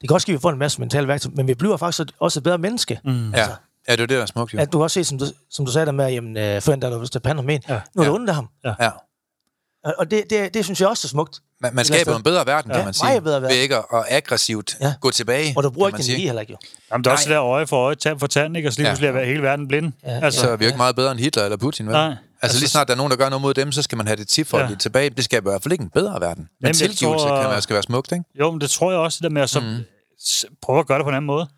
det kan også give, at vi får en masse mentale værktøj, men vi bliver faktisk også et bedre menneske. Mm. Altså, ja. Ja, det er det, der er smukt, jo. At du også se, som du, som du sagde der med, jamen, øh, før der var vist pande med, ja. nu er ja. ondt af ham. Ja. ja. Og det, det, det synes jeg også er smukt. Man, man skaber en bedre verden, ja. kan man sige. Meget bedre verden. Ved ikke at, at aggressivt ja. gå tilbage. Og du bruger ikke energi heller ikke, jo. Jamen, det er også det der øje for øje, tand for tand, ikke? Og så lige pludselig ja. er hele verden blind. Ja. Altså, så er vi jo ikke meget bedre end Hitler eller Putin, vel? Nej. Altså, altså lige snart der er nogen, der gør noget mod dem, så skal man have det tip for ja. tilbage. Det skal i hvert fald ikke en bedre verden. Men Jamen, tilgivelse tror, kan man, skal være smukt, ikke? Jo, men det tror jeg også, det der med at så mm. prøve at gøre det på en anden måde.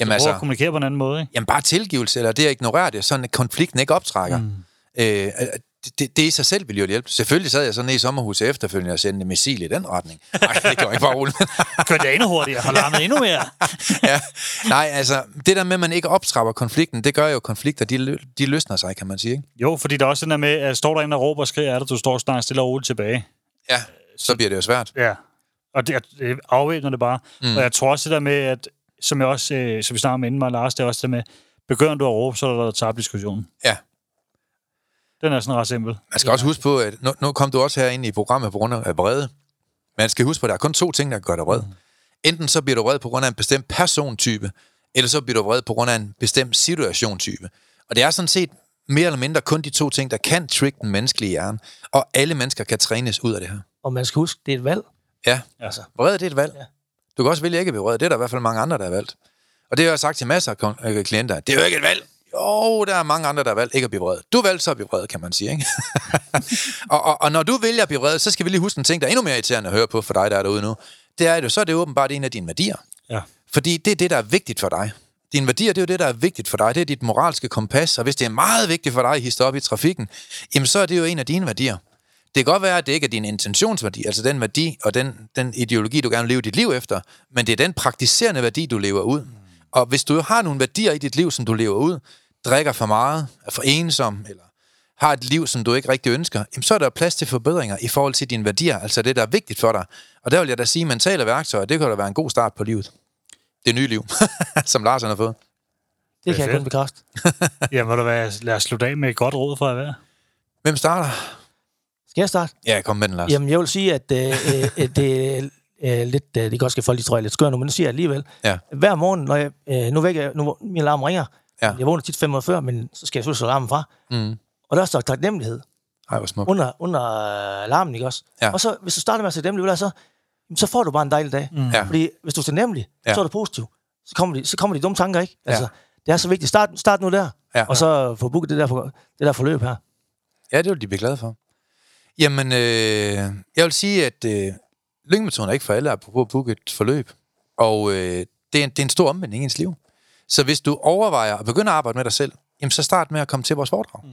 Jamen, altså, at kommunikere på en anden måde, ikke? Jamen bare tilgivelse, eller det at ignorere det, sådan at konflikten ikke optrækker. Mm. Øh, det, det i sig selv ville jo hjælpe. Selvfølgelig sad jeg sådan i sommerhuset efterfølgende og sendte missil i den retning. Nej, det gør ikke bare roligt. Kørte jeg endnu hurtigere og larmet endnu mere. ja. Nej, altså, det der med, at man ikke optrapper konflikten, det gør jo konflikter, de, de løsner sig, kan man sige. Ikke? Jo, fordi der er også den der med, at står der en, der råber og skriger, er det, du står snart stille og roligt tilbage. Ja, så bliver det jo svært. Ja, og det, det afvæbner det bare. Mm. Og jeg tror også det der med, at som jeg også, øh, som vi snakker om inden mig, Lars, det er også det med, begynder du at råbe, så er der tabt diskussionen. Ja. Den er sådan ret simpel. Man skal også huske på, at nu, nu kom du også her ind i programmet på grund af vrede. Man skal huske på, at der er kun to ting, der gør dig vred. Mm. Enten så bliver du vred på grund af en bestemt persontype, eller så bliver du vred på grund af en bestemt situationtype. Og det er sådan set mere eller mindre kun de to ting, der kan trick den menneskelige hjerne. Og alle mennesker kan trænes ud af det her. Og man skal huske, det er et valg. Ja, altså. vrede det er et valg. Ja. Du kan også vælge ikke at blive vred. Det er der i hvert fald mange andre, der har valgt. Og det har jeg sagt til masser af øh, klienter. Det er jo ikke et valg. Jo, der er mange andre, der har valgt ikke at blive vred. Du valgte så at blive vred, kan man sige. Ikke? og, og, og, når du vælger at blive vred, så skal vi lige huske en ting, der er endnu mere irriterende at høre på for dig, der er derude nu. Det er jo, så er det åbenbart en af dine værdier. Ja. Fordi det er det, der er vigtigt for dig. Dine værdier, det er jo det, der er vigtigt for dig. Det er dit moralske kompas. Og hvis det er meget vigtigt for dig at hisse op i trafikken, jamen så er det jo en af dine værdier. Det kan godt være, at det ikke er din intentionsværdi, altså den værdi og den, den ideologi, du gerne vil leve dit liv efter, men det er den praktiserende værdi, du lever ud. Og hvis du har nogle værdier i dit liv, som du lever ud, drikker for meget, er for ensom, eller har et liv, som du ikke rigtig ønsker, jamen, så er der plads til forbedringer i forhold til dine værdier, altså det, der er vigtigt for dig. Og der vil jeg da sige, mentale værktøjer, det kan da være en god start på livet. Det nye liv, som Lars har fået. Det kan jeg kun bekræfte. Jamen, lad os slutte af med et godt råd for at være. Hvem starter? Skal jeg starte? Ja, kom med den, Lars. Jamen, jeg vil sige, at øh, øh, det er øh, lidt, øh, det kan også folk, de tror, jeg er lidt skør nu, men nu siger jeg alligevel. Ja. Hver morgen, når jeg, øh, nu vækker nu min alarm ringer, ja. jeg vågner tit fem minutter før, men så skal jeg selvfølgelig alarmen fra. Mm. Og der er så taknemmelighed. Ej, hvor smukt. Under, under alarmen, ikke også? Ja. Og så, hvis du starter med at se taknemmelig, så, så får du bare en dejlig dag. Mm. Ja. Fordi hvis du er taknemmelig, ja. så er du positiv. Så kommer de, så kommer de dumme tanker, ikke? Altså, ja. Det er så vigtigt. Start, start nu der, ja. og så få booket det der, for, det der forløb her. Ja, det vil de blive glade for. Jamen, øh, jeg vil sige, at øh, lyngemetoden er ikke for alle at booke et forløb. Og øh, det, er en, det er en stor omvending i ens liv. Så hvis du overvejer at begynde at arbejde med dig selv, jamen så start med at komme til vores foredrag. Mm.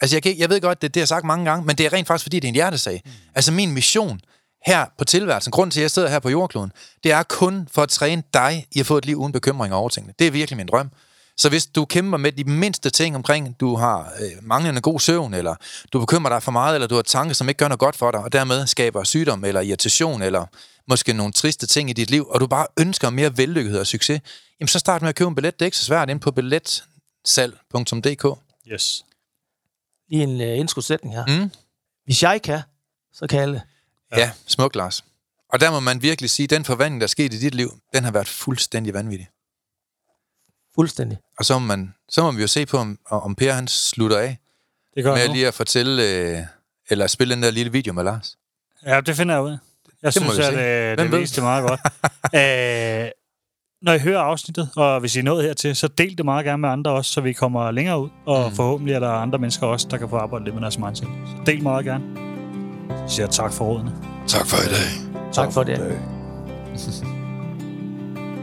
Altså, jeg, kan, jeg ved godt, det, det har jeg sagt mange gange, men det er rent faktisk, fordi det er en hjertesag. Mm. Altså, min mission her på tilværelsen, grunden til, at jeg sidder her på jordkloden, det er kun for at træne dig i at få et liv uden bekymring og overtænkning. Det er virkelig min drøm. Så hvis du kæmper med de mindste ting omkring, du har øh, manglende god søvn, eller du bekymrer dig for meget, eller du har tanker, som ikke gør noget godt for dig, og dermed skaber sygdom, eller irritation, eller måske nogle triste ting i dit liv, og du bare ønsker mere vellykkethed og succes, jamen så start med at købe en billet. Det er ikke så svært ind på billetsal.dk. Yes. Lige en uh, indskudsætning her. Mm. Hvis jeg kan, så kan alle. Ja, ja smuk, Lars. Og der må man virkelig sige, at den forvandling, der er sket i dit liv, den har været fuldstændig vanvittig. Fuldstændig. Og så må, man, så må vi jo se på, om, om Per han slutter af Det gør med jeg nu. lige at fortælle, øh, eller spille den der lille video med Lars. Ja, det finder jeg ud af. Jeg Det synes, at øh, det ved? viste det meget godt. Æh, når I hører afsnittet, og hvis I er nået hertil, så del det meget gerne med andre også, så vi kommer længere ud, og mm. forhåbentlig er der andre mennesker også, der kan få arbejdet lidt med deres mindset. Så del meget gerne. Så siger jeg tak for rådene. Tak for i dag. Tak for det.